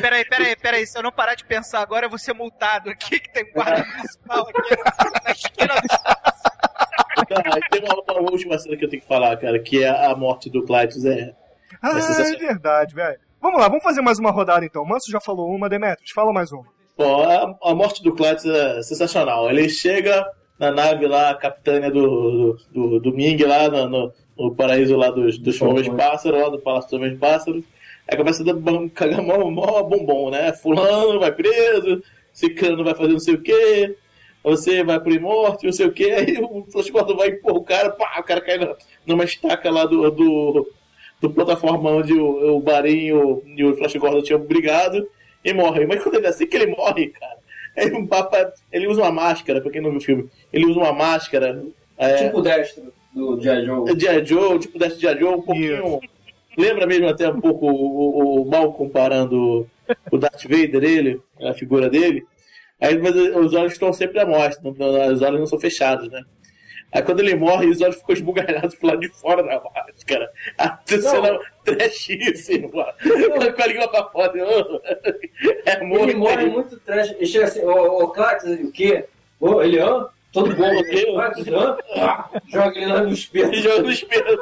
Peraí, peraí, peraí. Se eu não parar de pensar agora, eu vou ser multado aqui, que tem um guarda municipal aqui na esquina do Cara, e tem uma, uma última cena que eu tenho que falar, cara, que é a morte do Clytus. É, Ah, é sensacional. verdade, velho. Vamos lá, vamos fazer mais uma rodada então. O Manso já falou uma, Demetrius, fala mais uma. Bom, a, a morte do Clytus é sensacional. Ele chega na nave lá, capitânia do, do, do, Ming lá no, no, no paraíso lá dos, dos homens pássaros, lá do Palácio dos Homens Pássaros. Aí começa a dar cagar mó, mó bombom, né? Fulano vai preso, Cicano vai fazer não sei o quê, você vai pro morte, não sei o quê. Aí o Flash Gordon vai empurra o cara, pá, o cara cai na- numa estaca lá do, do, do plataforma onde o, o Barim e o, Flash Gordon tinham brigado e morre. Mas quando ele assim que ele morre, cara, ele, um papa, ele usa uma máscara, pra quem não viu o filme, ele usa uma máscara. É, Tipo destro do G.I. Joe. G.I. Joe, tipo desse G.I. Joe, um pouquinho. Lembra mesmo até um pouco o, o, o mal comparando o Darth Vader, ele, a figura dele. Aí mas os olhos estão sempre à mostra, os olhos não são fechados, né? Aí quando ele morre, os olhos ficam esbugalhados pro lado de fora da máscara. A cena trashíssima. Com a língua pra fora. É muito. Ele morre muito trash. Ele chega assim, ô, ô Clark, o quê? Ô, ele, hã? Todo bom, o quê? Ah, Joga ele lá no espeto. Joga no espeto.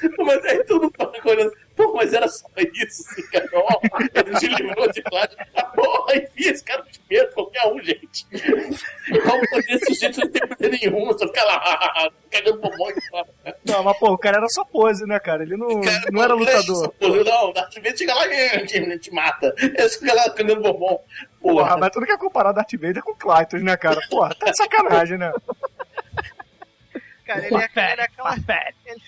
Mas aí todo mundo fica olhando, pô, mas era só isso, esse cara. Ó, Ele se livrou de plástico. Ah, porra, enfia esse cara no espeto, qualquer um, gente. Como fazer esse jeito não tem poder nenhum, só fica lá, cagando pomão e fala. Não, mas pô, o cara era só pose, né, cara? Ele não, não era lutador. Pô, não, Darth Vader chega lá e a gente mata. Ele fica lá cagando pomão. Porra, Porra, mas tu não quer comparar Darth Vader com Clytus, né, cara? Porra, tá de sacanagem, né? Cara, ele, é, ele, era clara- ele,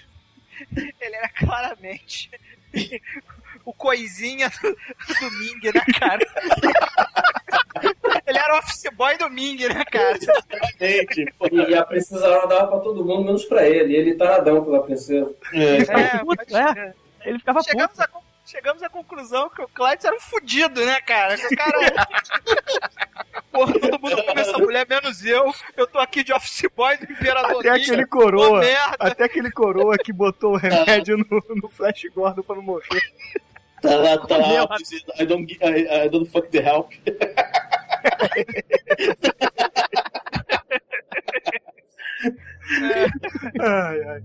ele era claramente o coisinha do, do Ming, né, cara? Ele era o office boy do Ming, né, cara? gente, E a princesa dava pra todo mundo, menos pra ele. E ele taradão pela princesa. É, é. crer. Ele ficava chegamos, puto. con- chegamos à conclusão que o Clyde era um fudido, né, cara? Que o cara. Porra, todo mundo come essa mulher, menos eu. Eu tô aqui de office boy do Imperador Até aquele coroa, merda. até aquele coroa que botou o remédio no, no Flash Gordon pra não morrer. Tá lá, tá lá. I don't, I, I don't fuck the help. Ai, ai.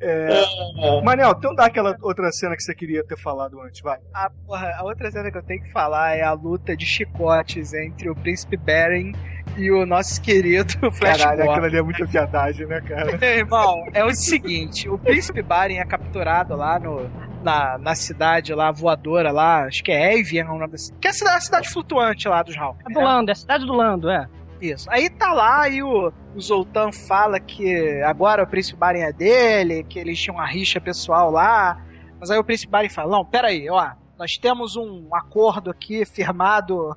É, Manel, então dá aquela outra cena que você queria ter falado antes, vai. A, porra, a outra cena que eu tenho que falar é a luta de chicotes entre o Príncipe Beren e o nosso querido Flash Caralho, Gordon. aquilo ali é muita viadagem, né, cara? Meu irmão, é o seguinte: o príncipe Baren é capturado lá no, na, na cidade lá voadora lá, acho que é Evian, é o nome da cidade. Que é a cidade, a cidade flutuante lá dos Hal. É do Lando, é a cidade do Lando, é. Isso. Aí tá lá e o, o Zoltan fala que agora o príncipe Baren é dele, que eles tinham uma rixa pessoal lá. Mas aí o príncipe Baren fala: Não, peraí, ó. Nós temos um acordo aqui firmado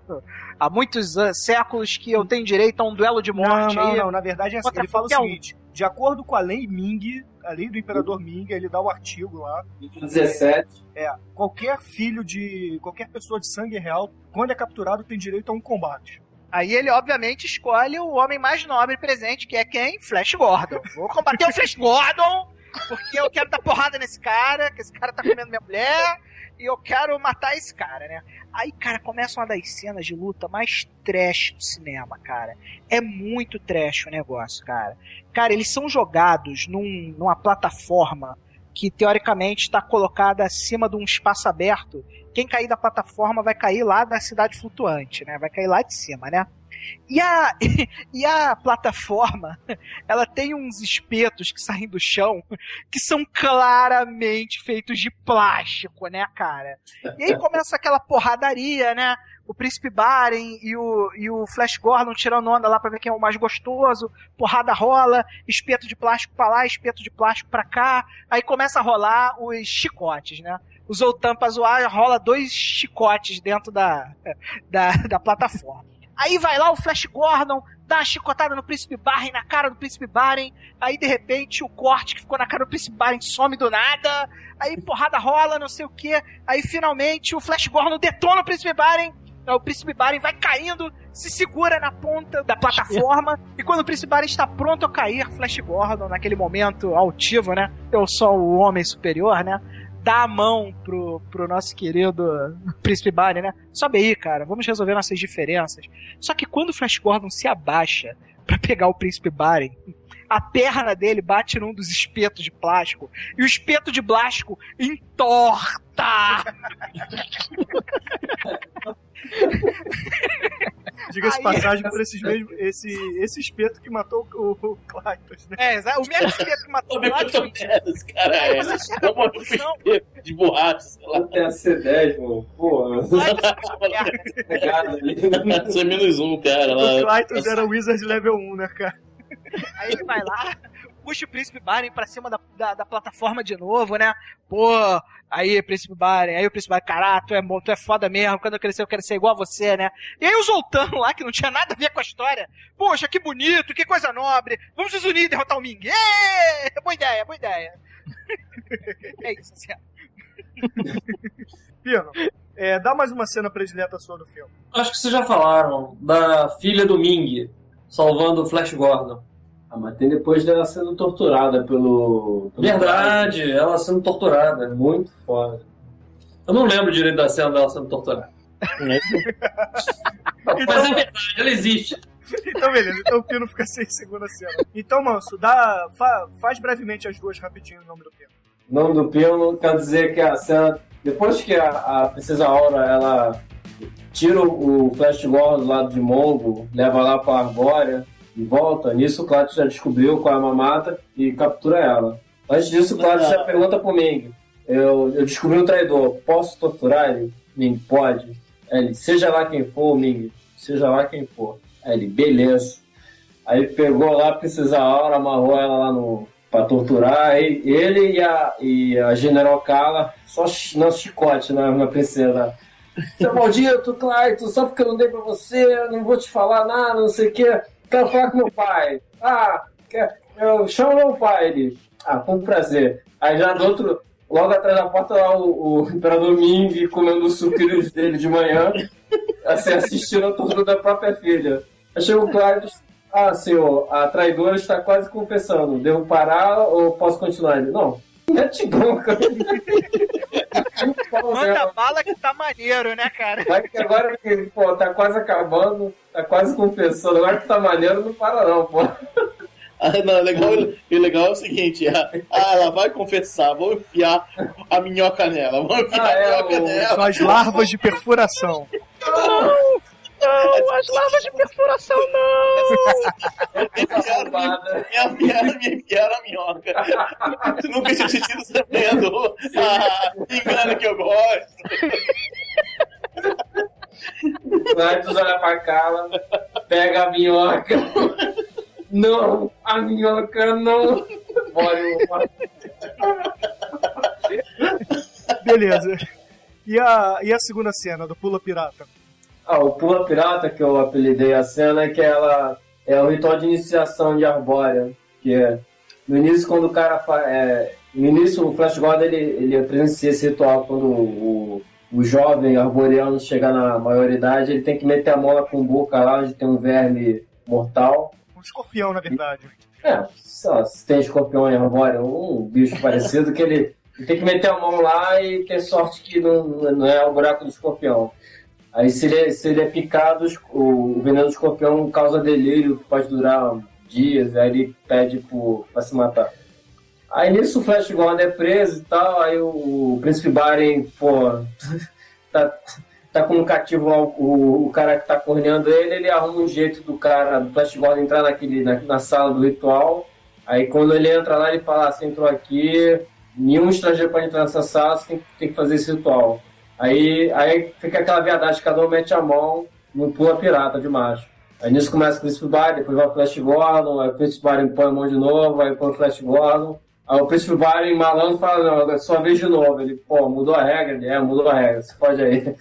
há muitos séculos que eu tenho direito a um duelo de Não, morte não, aí. não, na verdade é assim, ele fala o qualquer um. seguinte, de acordo com a lei Ming, a lei do Imperador Ming, ele dá o artigo lá, 17. é, qualquer filho de, qualquer pessoa de sangue real, quando é capturado, tem direito a um combate. Aí ele, obviamente, escolhe o homem mais nobre presente, que é quem? Flash Gordon. Vou combater o Flash Gordon, porque eu quero dar porrada nesse cara, que esse cara tá comendo minha mulher, e eu quero matar esse cara, né? Aí, cara, começa uma das cenas de luta mais trash do cinema, cara. É muito trash o negócio, cara. Cara, eles são jogados num- numa plataforma que teoricamente está colocada acima de um espaço aberto. Quem cair da plataforma vai cair lá da cidade flutuante, né? Vai cair lá de cima, né? E a, e a plataforma, ela tem uns espetos que saem do chão que são claramente feitos de plástico, né, cara? E aí começa aquela porradaria, né? O Príncipe Baren e o, e o Flash Gordon tirando onda lá pra ver quem é o mais gostoso. Porrada rola, espeto de plástico pra lá, espeto de plástico pra cá. Aí começa a rolar os chicotes, né? O Zoltan pra zoar rola dois chicotes dentro da, da, da plataforma. Aí vai lá o Flash Gordon, dá uma chicotada no Príncipe Baren, na cara do Príncipe Baren. Aí de repente o corte que ficou na cara do Príncipe Baren some do nada. Aí porrada rola, não sei o que. Aí finalmente o Flash Gordon detona o Príncipe Baren. Aí O Príncipe Baren vai caindo, se segura na ponta da plataforma. e quando o Príncipe Baren está pronto a cair, Flash Gordon, naquele momento altivo, né? Eu sou o homem superior, né? Dá a mão pro, pro nosso querido Príncipe Baren, né? Sobe aí, cara, vamos resolver nossas diferenças. Só que quando o Flash Gordon se abaixa pra pegar o Príncipe Baren, a perna dele bate num dos espetos de plástico e o espeto de plástico entorta. Diga-se Aí- passagem por esses mesmos, esse, esse espeto que matou o, o Clytus, né? É, o mesmo espeto que matou o é esse cara é? você chega à Como conclusão, de borracha, sei lá. Até a C10, mano. Clytus é ali. Você é menos um, cara. O. Clytus era Wizard level 1, né, cara? Aí ele vai lá, puxa o Príncipe Baren pra cima da, da, da plataforma de novo, né? Pô, aí, Príncipe Baren, aí o Príncipe Baren, caralho, tu é, tu é foda mesmo, quando eu crescer eu quero ser igual a você, né? E aí o Zoltan lá, que não tinha nada a ver com a história, poxa, que bonito, que coisa nobre, vamos nos unir e derrotar o Ming. Ê! Boa ideia, boa ideia. é isso, assim. Pino, é, dá mais uma cena predileta sua do filme. Acho que vocês já falaram da filha do Ming salvando o Flash Gordon. Ah, mas tem depois dela sendo torturada pelo. pelo Verdade, ela sendo torturada. Muito foda. Eu não lembro direito da cena dela sendo torturada. Mas é verdade, ela existe. Então, beleza. Então o Pino fica sem segunda cena. Então, Manso, dá, fa- faz brevemente as duas rapidinho o nome do Pino. O nome do Pino quer dizer que a cena. Depois que a, a Princesa Aura ela tira o Flash Gordon do lado de Mongo, leva lá pra Argória e volta, nisso o Clatus já descobriu qual é a mamata e captura ela. Antes disso, o Clatus já pergunta pro Ming: eu, eu descobri um traidor, posso torturar ele? Ming, pode. Ele, seja lá quem for, Ming, seja lá quem for. Ele, beleza. Aí pegou lá a Princesa Aura, amarrou ela lá no. pra torturar. Aí ele e a, e a General Kala, só no chicote na, na princesa. Seu maldito, Clayton, só porque eu não dei pra você, não vou te falar nada, não sei o quê. Quero falar com meu pai. Ah, quer, eu chamo meu pai. Ele, ah, com prazer. Aí já do outro, logo atrás da porta, lá o, o Imperador Ming comendo os sucrilhos dele de manhã, assim, assistindo a tortura da própria filha. Aí chega o Clayton, ah, senhor, a traidora está quase confessando. Devo parar ou posso continuar? Ele, não, mete bronca. Manda bala que tá maneiro, né, cara? Vai que agora que, pô, tá quase acabando, tá quase confessando, agora que tá maneiro, não para não, pô. Ah, não, legal, o legal é o seguinte: ah, ah, ela vai confessar, vou enfiar a minhoca nela, vou enfiar Ah, é, a minhoca o- nela. São as larvas de perfuração. Não, as larvas de perfuração não! Safada. Me enfiaram, me enfiaram a minhoca. Nunca tinha sentido sabendo. Ah, engano que eu gosto. Antes olha pra cara, pega a minhoca. Não, a minhoca não. Bora, Beleza. E a, e a segunda cena do Pula Pirata? Ah, o Pula Pirata, que eu apelidei a cena, é que ela é o ritual de iniciação de Arbórea. Que é, no início, quando o cara fa- é, No início, o Flash Gordon ele, ele presencia esse ritual quando o, o jovem arboreano chega na maioridade, ele tem que meter a mão na cumbuca lá, onde tem um verme mortal. Um escorpião, na verdade. É, lá, se tem escorpião em arbóreo, um bicho parecido, que ele, ele tem que meter a mão lá e ter sorte que não, não é o buraco do escorpião. Aí se ele, é- se ele é picado, o, veneno do escorpião causa delírio, que pode durar dias, aí ele pede pro, pra se matar. Aí nisso o Flash Gordon é preso e tal, aí o, Príncipe Baren, pô, tá, tá como cativo o, o, cara que tá corneando ele, ele arruma um jeito do cara, do Flash Gordon entrar naquele, na, na sala do ritual. Aí quando ele entra lá, ele fala, ah, você entrou aqui, nenhum estrangeiro pode entrar nessa sala, você tem, tem que fazer esse ritual. Aí, aí fica aquela verdade, cada um mete a mão no pula pirata de macho. Aí nisso começa o Príncipe Baren, depois vai o Flash Gordon, aí o Príncipe Baren põe a mão de novo, aí põe o Flash Gordon. Aí o Príncipe Baren malandro fala, não, é sua vez de novo. Ele, pô, mudou a regra? Ele, é, mudou a regra, você pode aí.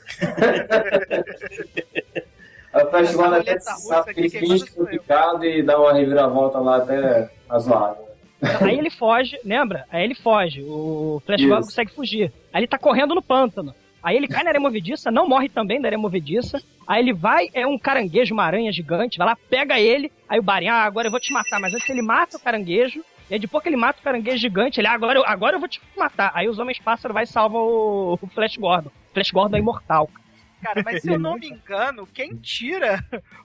aí o Flash Gordon até eu. picado e dá uma reviravolta lá até razoável. Aí ele foge, lembra? Aí ele foge. O Flash. Gordon consegue fugir. Aí ele tá correndo no pântano. Aí ele cai na areia movediça, não morre também da areia movediça. Aí ele vai, é um caranguejo, uma aranha gigante, vai lá, pega ele. Aí o Barin, ah, agora eu vou te matar. Mas antes ele mata o caranguejo. E aí depois que ele mata o caranguejo gigante, ele, ah, agora, eu, agora eu vou te matar. Aí os Homens Pássaro vai e salvam o, o Flash Gordon. O Flash Gordon é imortal. Cara, mas se eu não me engano, quem tira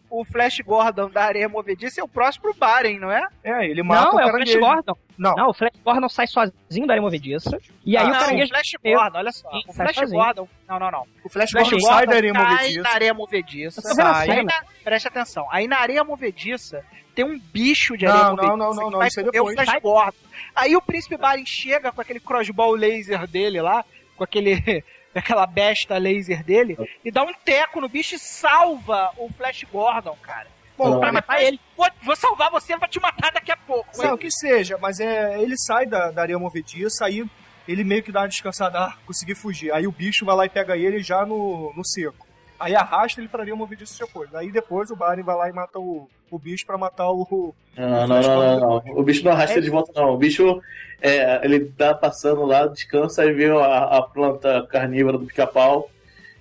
o Flash Gordon da areia movediça é o próximo Baren, não é? É, ele mata não, o é o Flash caranguejo. Gordon. Não. Não, o Flash Gordon sai sozinho da areia movediça. E aí não, o caranguejo. Flash Eu- Gordon, olha só. Sim, o sai Flash sozinho. Gordon. Não, não, não. O Flash, Flash Gordon sai da areia movediça. na areia movediça. Sai. Aí na- Preste atenção. Aí na areia movediça tem um bicho de Não, areia não, movediça. não, não, não, vai isso é depois. o Flash Gordon. Aí o Príncipe Baren chega com aquele crossbow laser dele lá, com aquele... aquela besta laser dele, e dá um teco no bicho e salva o Flash Gordon, cara. Bom, Não. Pra matar ele. Vou, vou salvar você, vou te matar daqui a pouco. Não, que seja, mas é, ele sai da, da areia movediça, aí ele meio que dá uma descansada, ah, consegui fugir. Aí o bicho vai lá e pega ele já no, no seco. Aí arrasta ele pra areia movediça depois. Aí depois o Baren vai lá e mata o, o bicho pra matar o. Não, não, não, não, não. O bicho não arrasta ele de volta, não. O bicho, é, ele tá passando lá, descansa e vê a, a planta carnívora do pica-pau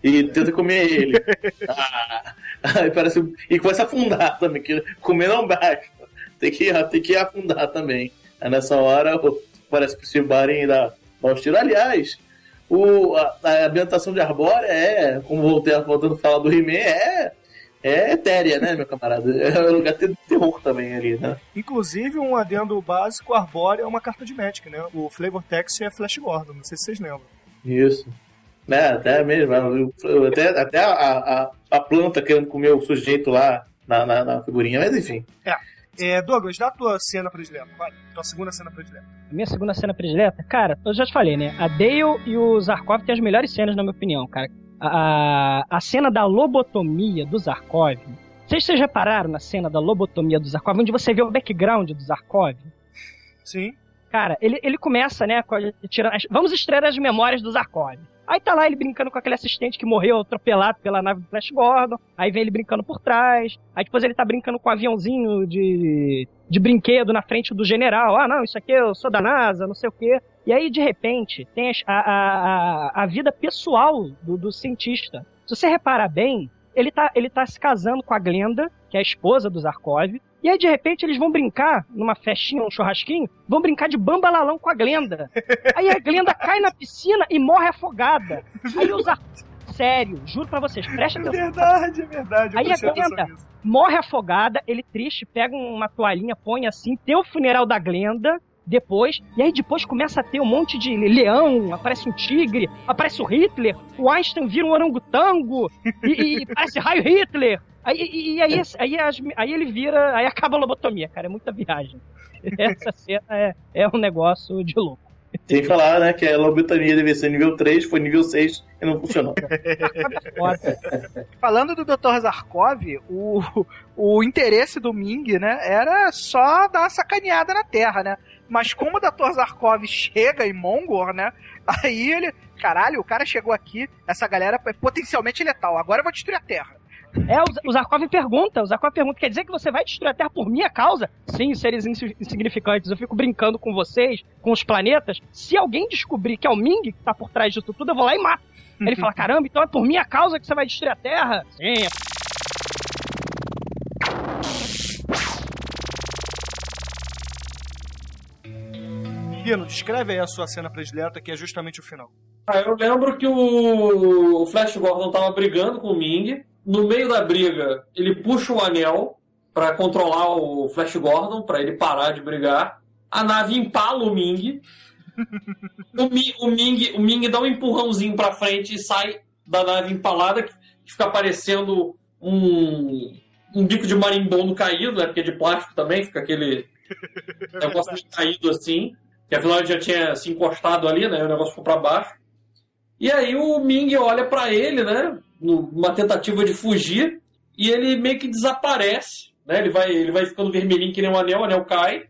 e tenta comer ele. Ah, aí parece, e começa a afundar também, que comer não basta. Tem que, tem que afundar também. Aí nessa hora, parece que o Steve Baren dá, dá uns tiros. Aliás, o, a, a ambientação de Arbórea é, como voltei, voltando a falar do He-Man, é, é etérea, né, meu camarada? É um lugar de terror também ali, né? Inclusive, um adendo básico, Arbórea é uma carta de Magic, né? O Flavor Text é Flash Gordon, não sei se vocês lembram. Isso. É, até mesmo. Até, até a, a, a planta querendo comer o sujeito lá na, na, na figurinha, mas enfim. É, Douglas, dá a tua cena predileta, vai. Tua segunda cena predileta. A minha segunda cena predileta, cara, eu já te falei, né? A Dale e o Zarkov têm as melhores cenas, na minha opinião, cara. A, a, cena da lobotomia do Zarkov. Vocês, vocês repararam na cena da lobotomia do Zarkov, onde você vê o background do Zarkov? Sim. Cara, ele, ele começa, né, tirando as- vamos estrear as memórias do Zarkov. Aí tá lá ele brincando com aquele assistente que morreu atropelado pela nave do Flash Gordon. Aí vem ele brincando por trás. Aí depois ele tá brincando com um aviãozinho de, de brinquedo na frente do general. Ah, não, isso aqui eu sou da NASA, não sei o quê. E aí, de repente, tem a, a, a, a vida pessoal do, do cientista. Se você reparar bem, ele tá, ele tá se casando com a Glenda, que é a esposa do Zarkov. E aí, de repente, eles vão brincar numa festinha, num churrasquinho, vão brincar de bambalalão com a Glenda. Aí a Glenda cai na piscina e morre afogada. Aí o, Zar sério, juro pra vocês, presta É atenção. verdade, é verdade. Aí aguenta. nisso. Morre afogada, ele triste, pega uma toalhinha, põe assim, tem o funeral da Glenda, depois, e aí depois começa a ter um monte de leão, aparece um tigre, aparece o Hitler, o Einstein vira um orangotango, e, e parece raio Hitler. Aí, e, e aí, aí, aí ele vira, aí acaba a lobotomia, cara, é muita viagem. Essa cena é, é um negócio de louco. Sem falar, né, que a lobotomia devia ser nível 3, foi nível 6 e não funcionou. Falando do Dr. Zarkov, o, o interesse do Ming, né, era só dar uma sacaneada na Terra, né? Mas como o Dr. Zarkov chega em Mongor, né, aí ele... Caralho, o cara chegou aqui, essa galera é potencialmente letal, agora eu vou destruir a Terra. É, o, Zarkov pergunta, o Zarkov pergunta, quer dizer que você vai destruir a Terra por minha causa? Sim, seres insi- insignificantes, eu fico brincando com vocês, com os planetas. Se alguém descobrir que é o Ming que tá por trás disso tudo, eu vou lá e mato. Ele fala, caramba, então é por minha causa que você vai destruir a Terra? Sim, é Pino, descreve aí a sua cena predileta, que é justamente o final. Ah, eu lembro que o, o Flash Gordon tava brigando com o Ming. No meio da briga, ele puxa o anel pra controlar o Flash Gordon, pra ele parar de brigar. A nave empala o Ming. O, Mi- o Ming, o Ming dá um empurrãozinho pra frente e sai da nave empalada, que fica parecendo um, um bico de marimbondo caído, né? Porque é de plástico também, fica aquele negócio caído assim. Que afinal ele já tinha se encostado ali, né? O negócio ficou pra baixo. E aí o Ming olha pra ele, né? Numa tentativa de fugir, e ele meio que desaparece, né? Ele vai, ele vai ficando vermelhinho que nem um anel, o anel cai.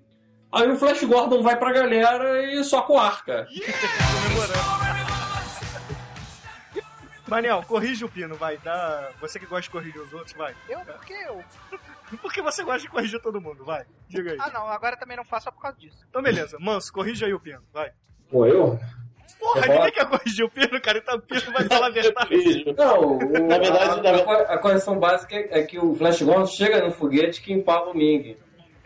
Aí o Flash Gordon vai pra galera e soca o ar, cara. Manel, corrige o Pino, vai. Dá... Você que gosta de corrigir os outros, vai. Eu? Por que eu? Porque você gosta de corrigir todo mundo, vai. Diga aí. Ah, não, agora também não faço só por causa disso. Então, beleza. Manso, corrige aí o Pino, vai. Pô, eu? Porra, Eu ninguém quer corrigir o Pino, cara. Então o Pino vai falar a verdade. Não, o- Na verdade, a, a- a correção básica é que o Flash Gordon chega no foguete que empala o Ming.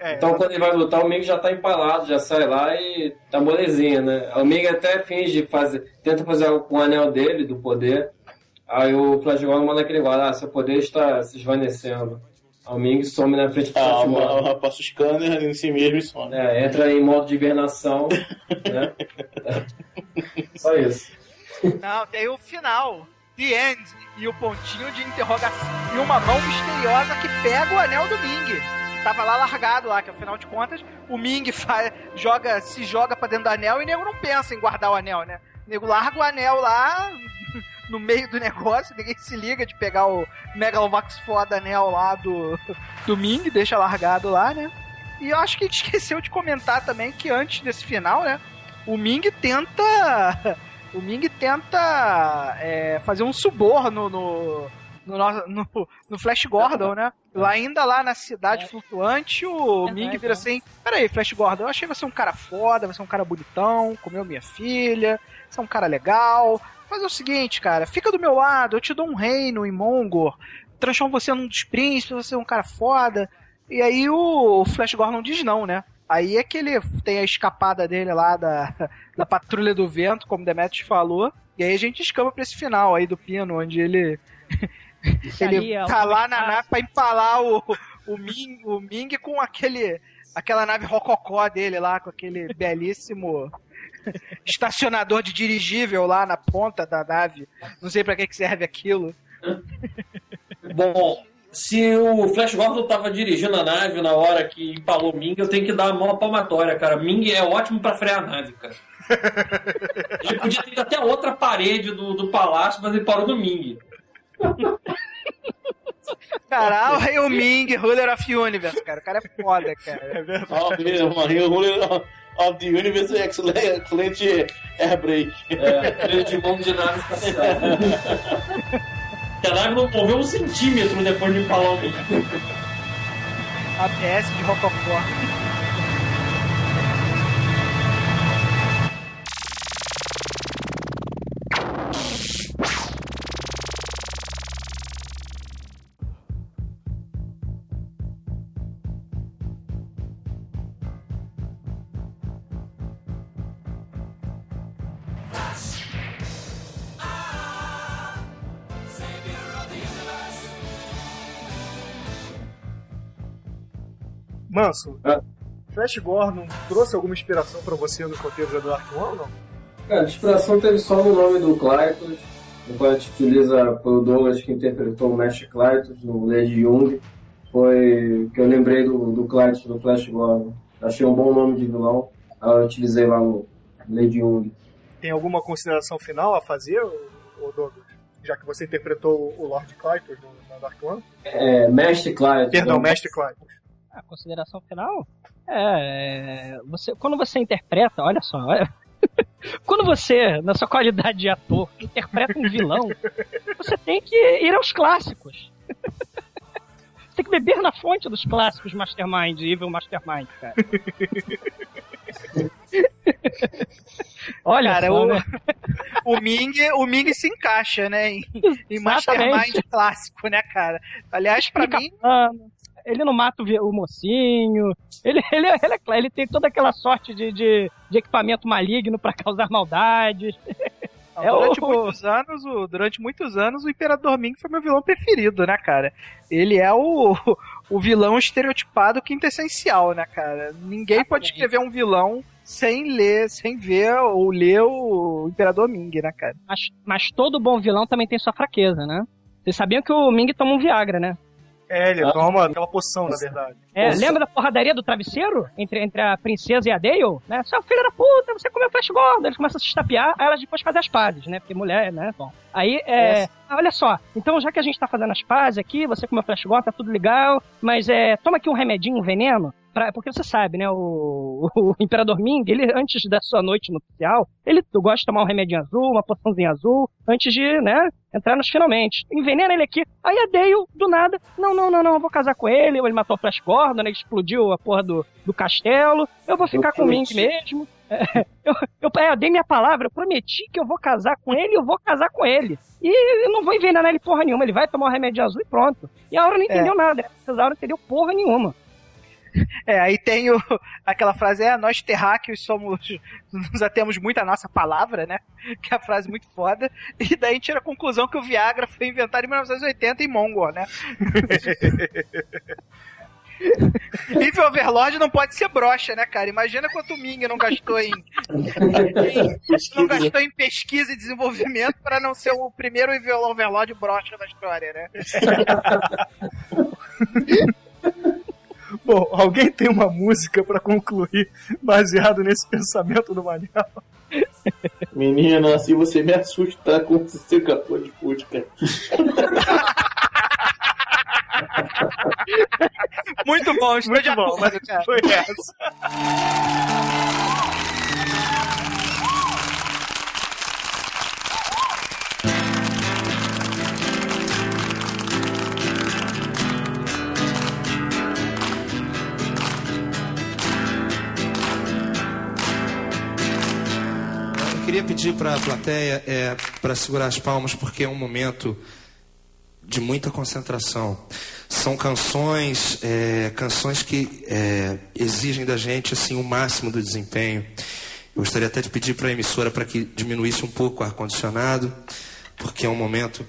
É, Então quando ele vai lutar, o Ming já tá empalado, já sai lá e tá molezinha, né? O Ming até finge fazer, tenta fazer algo com o anel dele, do poder. Aí o Flash Gordon manda aquele guarda, ah, seu poder está se esvanecendo. Ming some na frente do Ah, uma, passa o scanner em si mesmo e some. É, entra em modo de hibernação, né? Só isso. Não, tem o final. The End. E o pontinho de interrogação. E uma mão misteriosa que pega o anel do Ming. Que tava lá largado lá, que afinal de contas, o Ming fa- joga, se joga pra dentro do anel e o nego não pensa em guardar o anel, né? O nego larga o anel lá no meio do negócio, ninguém se liga de pegar o Megalovax foda anel lá do, do Ming, deixa largado lá, né? E eu acho que a gente esqueceu de comentar também que antes desse final, né? O Ming tenta o Ming tenta é, fazer um suborno no, no, no, no- Flash Gordon, né? Lá ainda lá na cidade flutuante, o É, Ming é, vira é. assim: Peraí, Flash Gordon, eu achei você um cara foda, você é um cara bonitão, comeu minha filha, você é um cara legal. Faz o seguinte, cara, fica do meu lado, eu te dou um reino em Mongor, transformo você num dos príncipes, você é um cara foda. E aí o Flash Gordon diz não, né? Aí é que ele tem a escapada dele lá da, da Patrulha do Vento, como Demetrius falou. E aí a gente escama pra esse final aí do Pino, onde ele. ele ó, tá lá na nave pra empalar o, o, Ming, o Ming com aquele. aquela nave rococó dele lá, com aquele belíssimo estacionador de dirigível lá na ponta da nave. Não sei pra que, que serve aquilo. Bom, se o Flash Gordon tava dirigindo a nave na hora que empalou o Ming, eu tenho que dar a mão à palmatória, cara. Ming é ótimo pra frear a nave, cara. Ele podia ter ido até a outra parede do, do palácio, mas ele parou no Ming. Cara, aí o Ming, Ruler of Universe, cara. O cara é foda, cara. É verdade. Ó, mesmo, Ruler of the Universe é excelente, excelente air brake. É, freio de mão de nave espacial. Que a nave não moveu um centímetro depois de empalar o. ABS de Rococó. Manso, Ah. Flash Gordon trouxe alguma inspiração pra você no roteiro de Dark One ou não? Cara, a inspiração teve só no nome do Clytus. A gente utiliza, foi o Douglas que interpretou o Mestre Clytus no Lady Young. Foi que eu lembrei do, do Clytus do Flash Gordon. Achei um bom nome de vilão. Aí eu utilizei lá no Lady Young. Tem alguma consideração final a fazer, ô Douglas? Já que você interpretou o Lord Clytus no, na Dark One? É, Mestre Clytus. Perdão, né? Mestre Clytus. A consideração final? É, é, você, quando você interpreta, olha só, olha, quando você, na sua qualidade de ator, interpreta um vilão, você tem que ir aos clássicos. Você tem que beber na fonte dos clássicos Mastermind, Evil Mastermind, cara. Olha Cara, só, o, né? o Ming, o Ming se encaixa, né? Em, em Mastermind clássico, né, cara? Aliás, pra Fica mim, Ele não mata o, o mocinho. Ele, ele, ele, é ele tem toda aquela sorte de, de, de equipamento maligno pra causar maldades. É durante o- muitos anos, o, durante muitos anos, o Imperador Ming foi meu vilão preferido, né, cara? Ele é o, o vilão estereotipado quintessencial, né, cara? Ninguém pode escrever um vilão sem ler, sem ver ou ler o Imperador Ming, né, cara? Mas, mas todo bom vilão também tem sua fraqueza, né? Vocês sabiam que o Ming toma um Viagra, né? É, ele Ah. toma aquela poção, na verdade. É, lembra da porradaria do travesseiro? Entre, entre a princesa e a Dale? Né? Seu filho da puta, você comeu Flash Gordon. Eles começam a se estapear, aí elas depois fazem as pazes, né? Porque mulher, né? Bom. Aí, é... olha só. Então, já que a gente tá fazendo as pazes aqui, você comeu Flash Gordon, tá tudo legal. Mas é, toma aqui um remedinho, um veneno. Pra, porque você sabe, né? O, o Imperador Ming, ele, antes da sua noite nupcial, ele gosta de tomar um remedinho azul, uma poçãozinha azul, antes de, né? Entrar nos finalmente. Envenena ele aqui. Aí a Dale, do nada, não, não, não, não, eu vou casar com ele. Ele matou o Flash Gordon, né? Explodiu a porra do, do castelo. Eu vou ficar Eu com o Ming mesmo. É, eu, eu, é, eu dei minha palavra, eu prometi que eu vou casar com ele, eu vou casar com ele. E eu não vou envenenar ele porra nenhuma, ele vai tomar um remédio azul e pronto. E a Aura não entendeu nada, né? a Aura não entendeu porra nenhuma. É, aí tem o, aquela frase, é, nós terráqueos somos, nos atemos muito à nossa palavra, né? Que é a frase muito foda. E daí a gente tira a conclusão que o Viagra foi inventado em 1980 em Mongol, né? Evil Overlord não pode ser brocha, né, cara? Imagina quanto o Ming não gastou em, em- não gastou em pesquisa e desenvolvimento para não ser o primeiro Evil Overlord brocha da história, né? Bom, alguém tem uma música pra concluir baseado nesse pensamento do Manel? Menina, assim você me assusta com o seu capô de fusca. Muito bom, estou de Muito bom, acordo, mas cara. foi essa. Eu queria pedir para a plateia é, para segurar as palmas, porque é um momento de muita concentração. São canções, é, canções que é, exigem da gente assim o máximo do desempenho. Eu gostaria até de pedir para a emissora para que diminuísse um pouco o ar-condicionado, porque é um momento.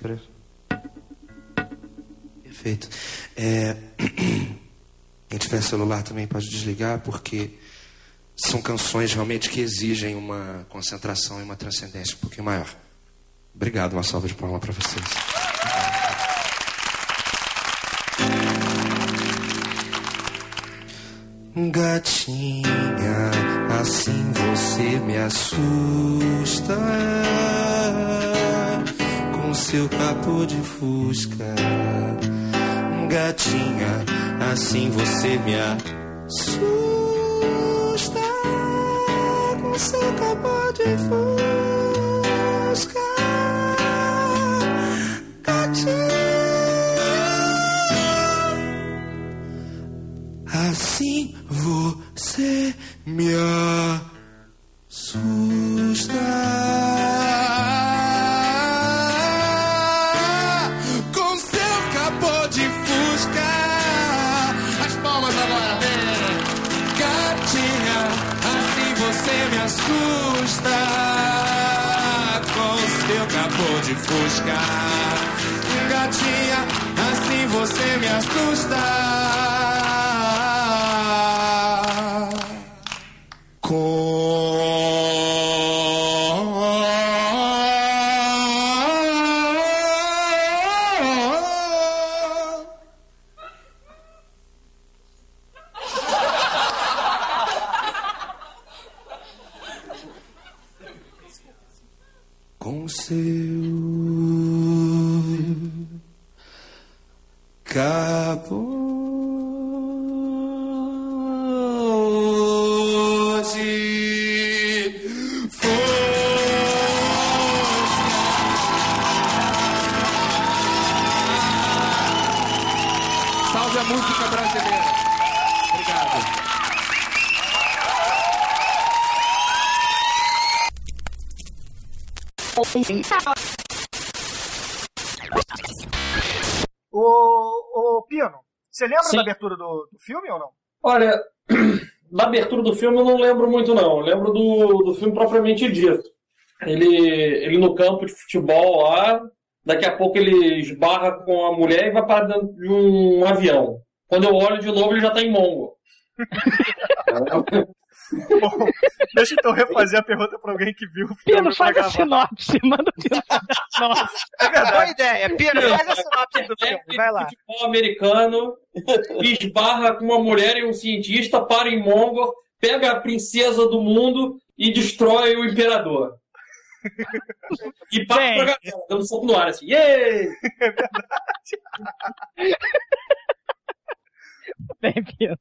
Perfeito. É, quem tiver celular também pode desligar, porque são canções realmente que exigem uma concentração e uma transcendência um pouquinho maior. Obrigado, uma salva de palmas para vocês. Gatinha, assim você me assusta com seu capô de fusca. Gatinha, assim você me assusta com seu capô de fusca. Ô, ô Pino, você lembra Sim. da abertura do, do filme ou não? Olha, da abertura do filme eu não lembro muito, não. Eu lembro do, do filme propriamente dito. Ele, ele no campo de futebol lá, daqui a pouco ele esbarra com a mulher e vai para dentro de um avião. Quando eu olho de novo, ele já tá em Mongo. Bom, deixa eu então refazer a pergunta pra alguém que viu o filme. Pino, faz a sinopse. Manda o Pino fazer a sinopse. É Boa verdade. ideia. Pino, faz a sinopse do filme. Vai lá. Futebol americano, esbarra com uma mulher e um cientista, para em Mongor, pega a princesa do mundo e destrói o imperador. E passa Bem. pra galera, dando soco no ar, assim, Yay! Bem, Pino.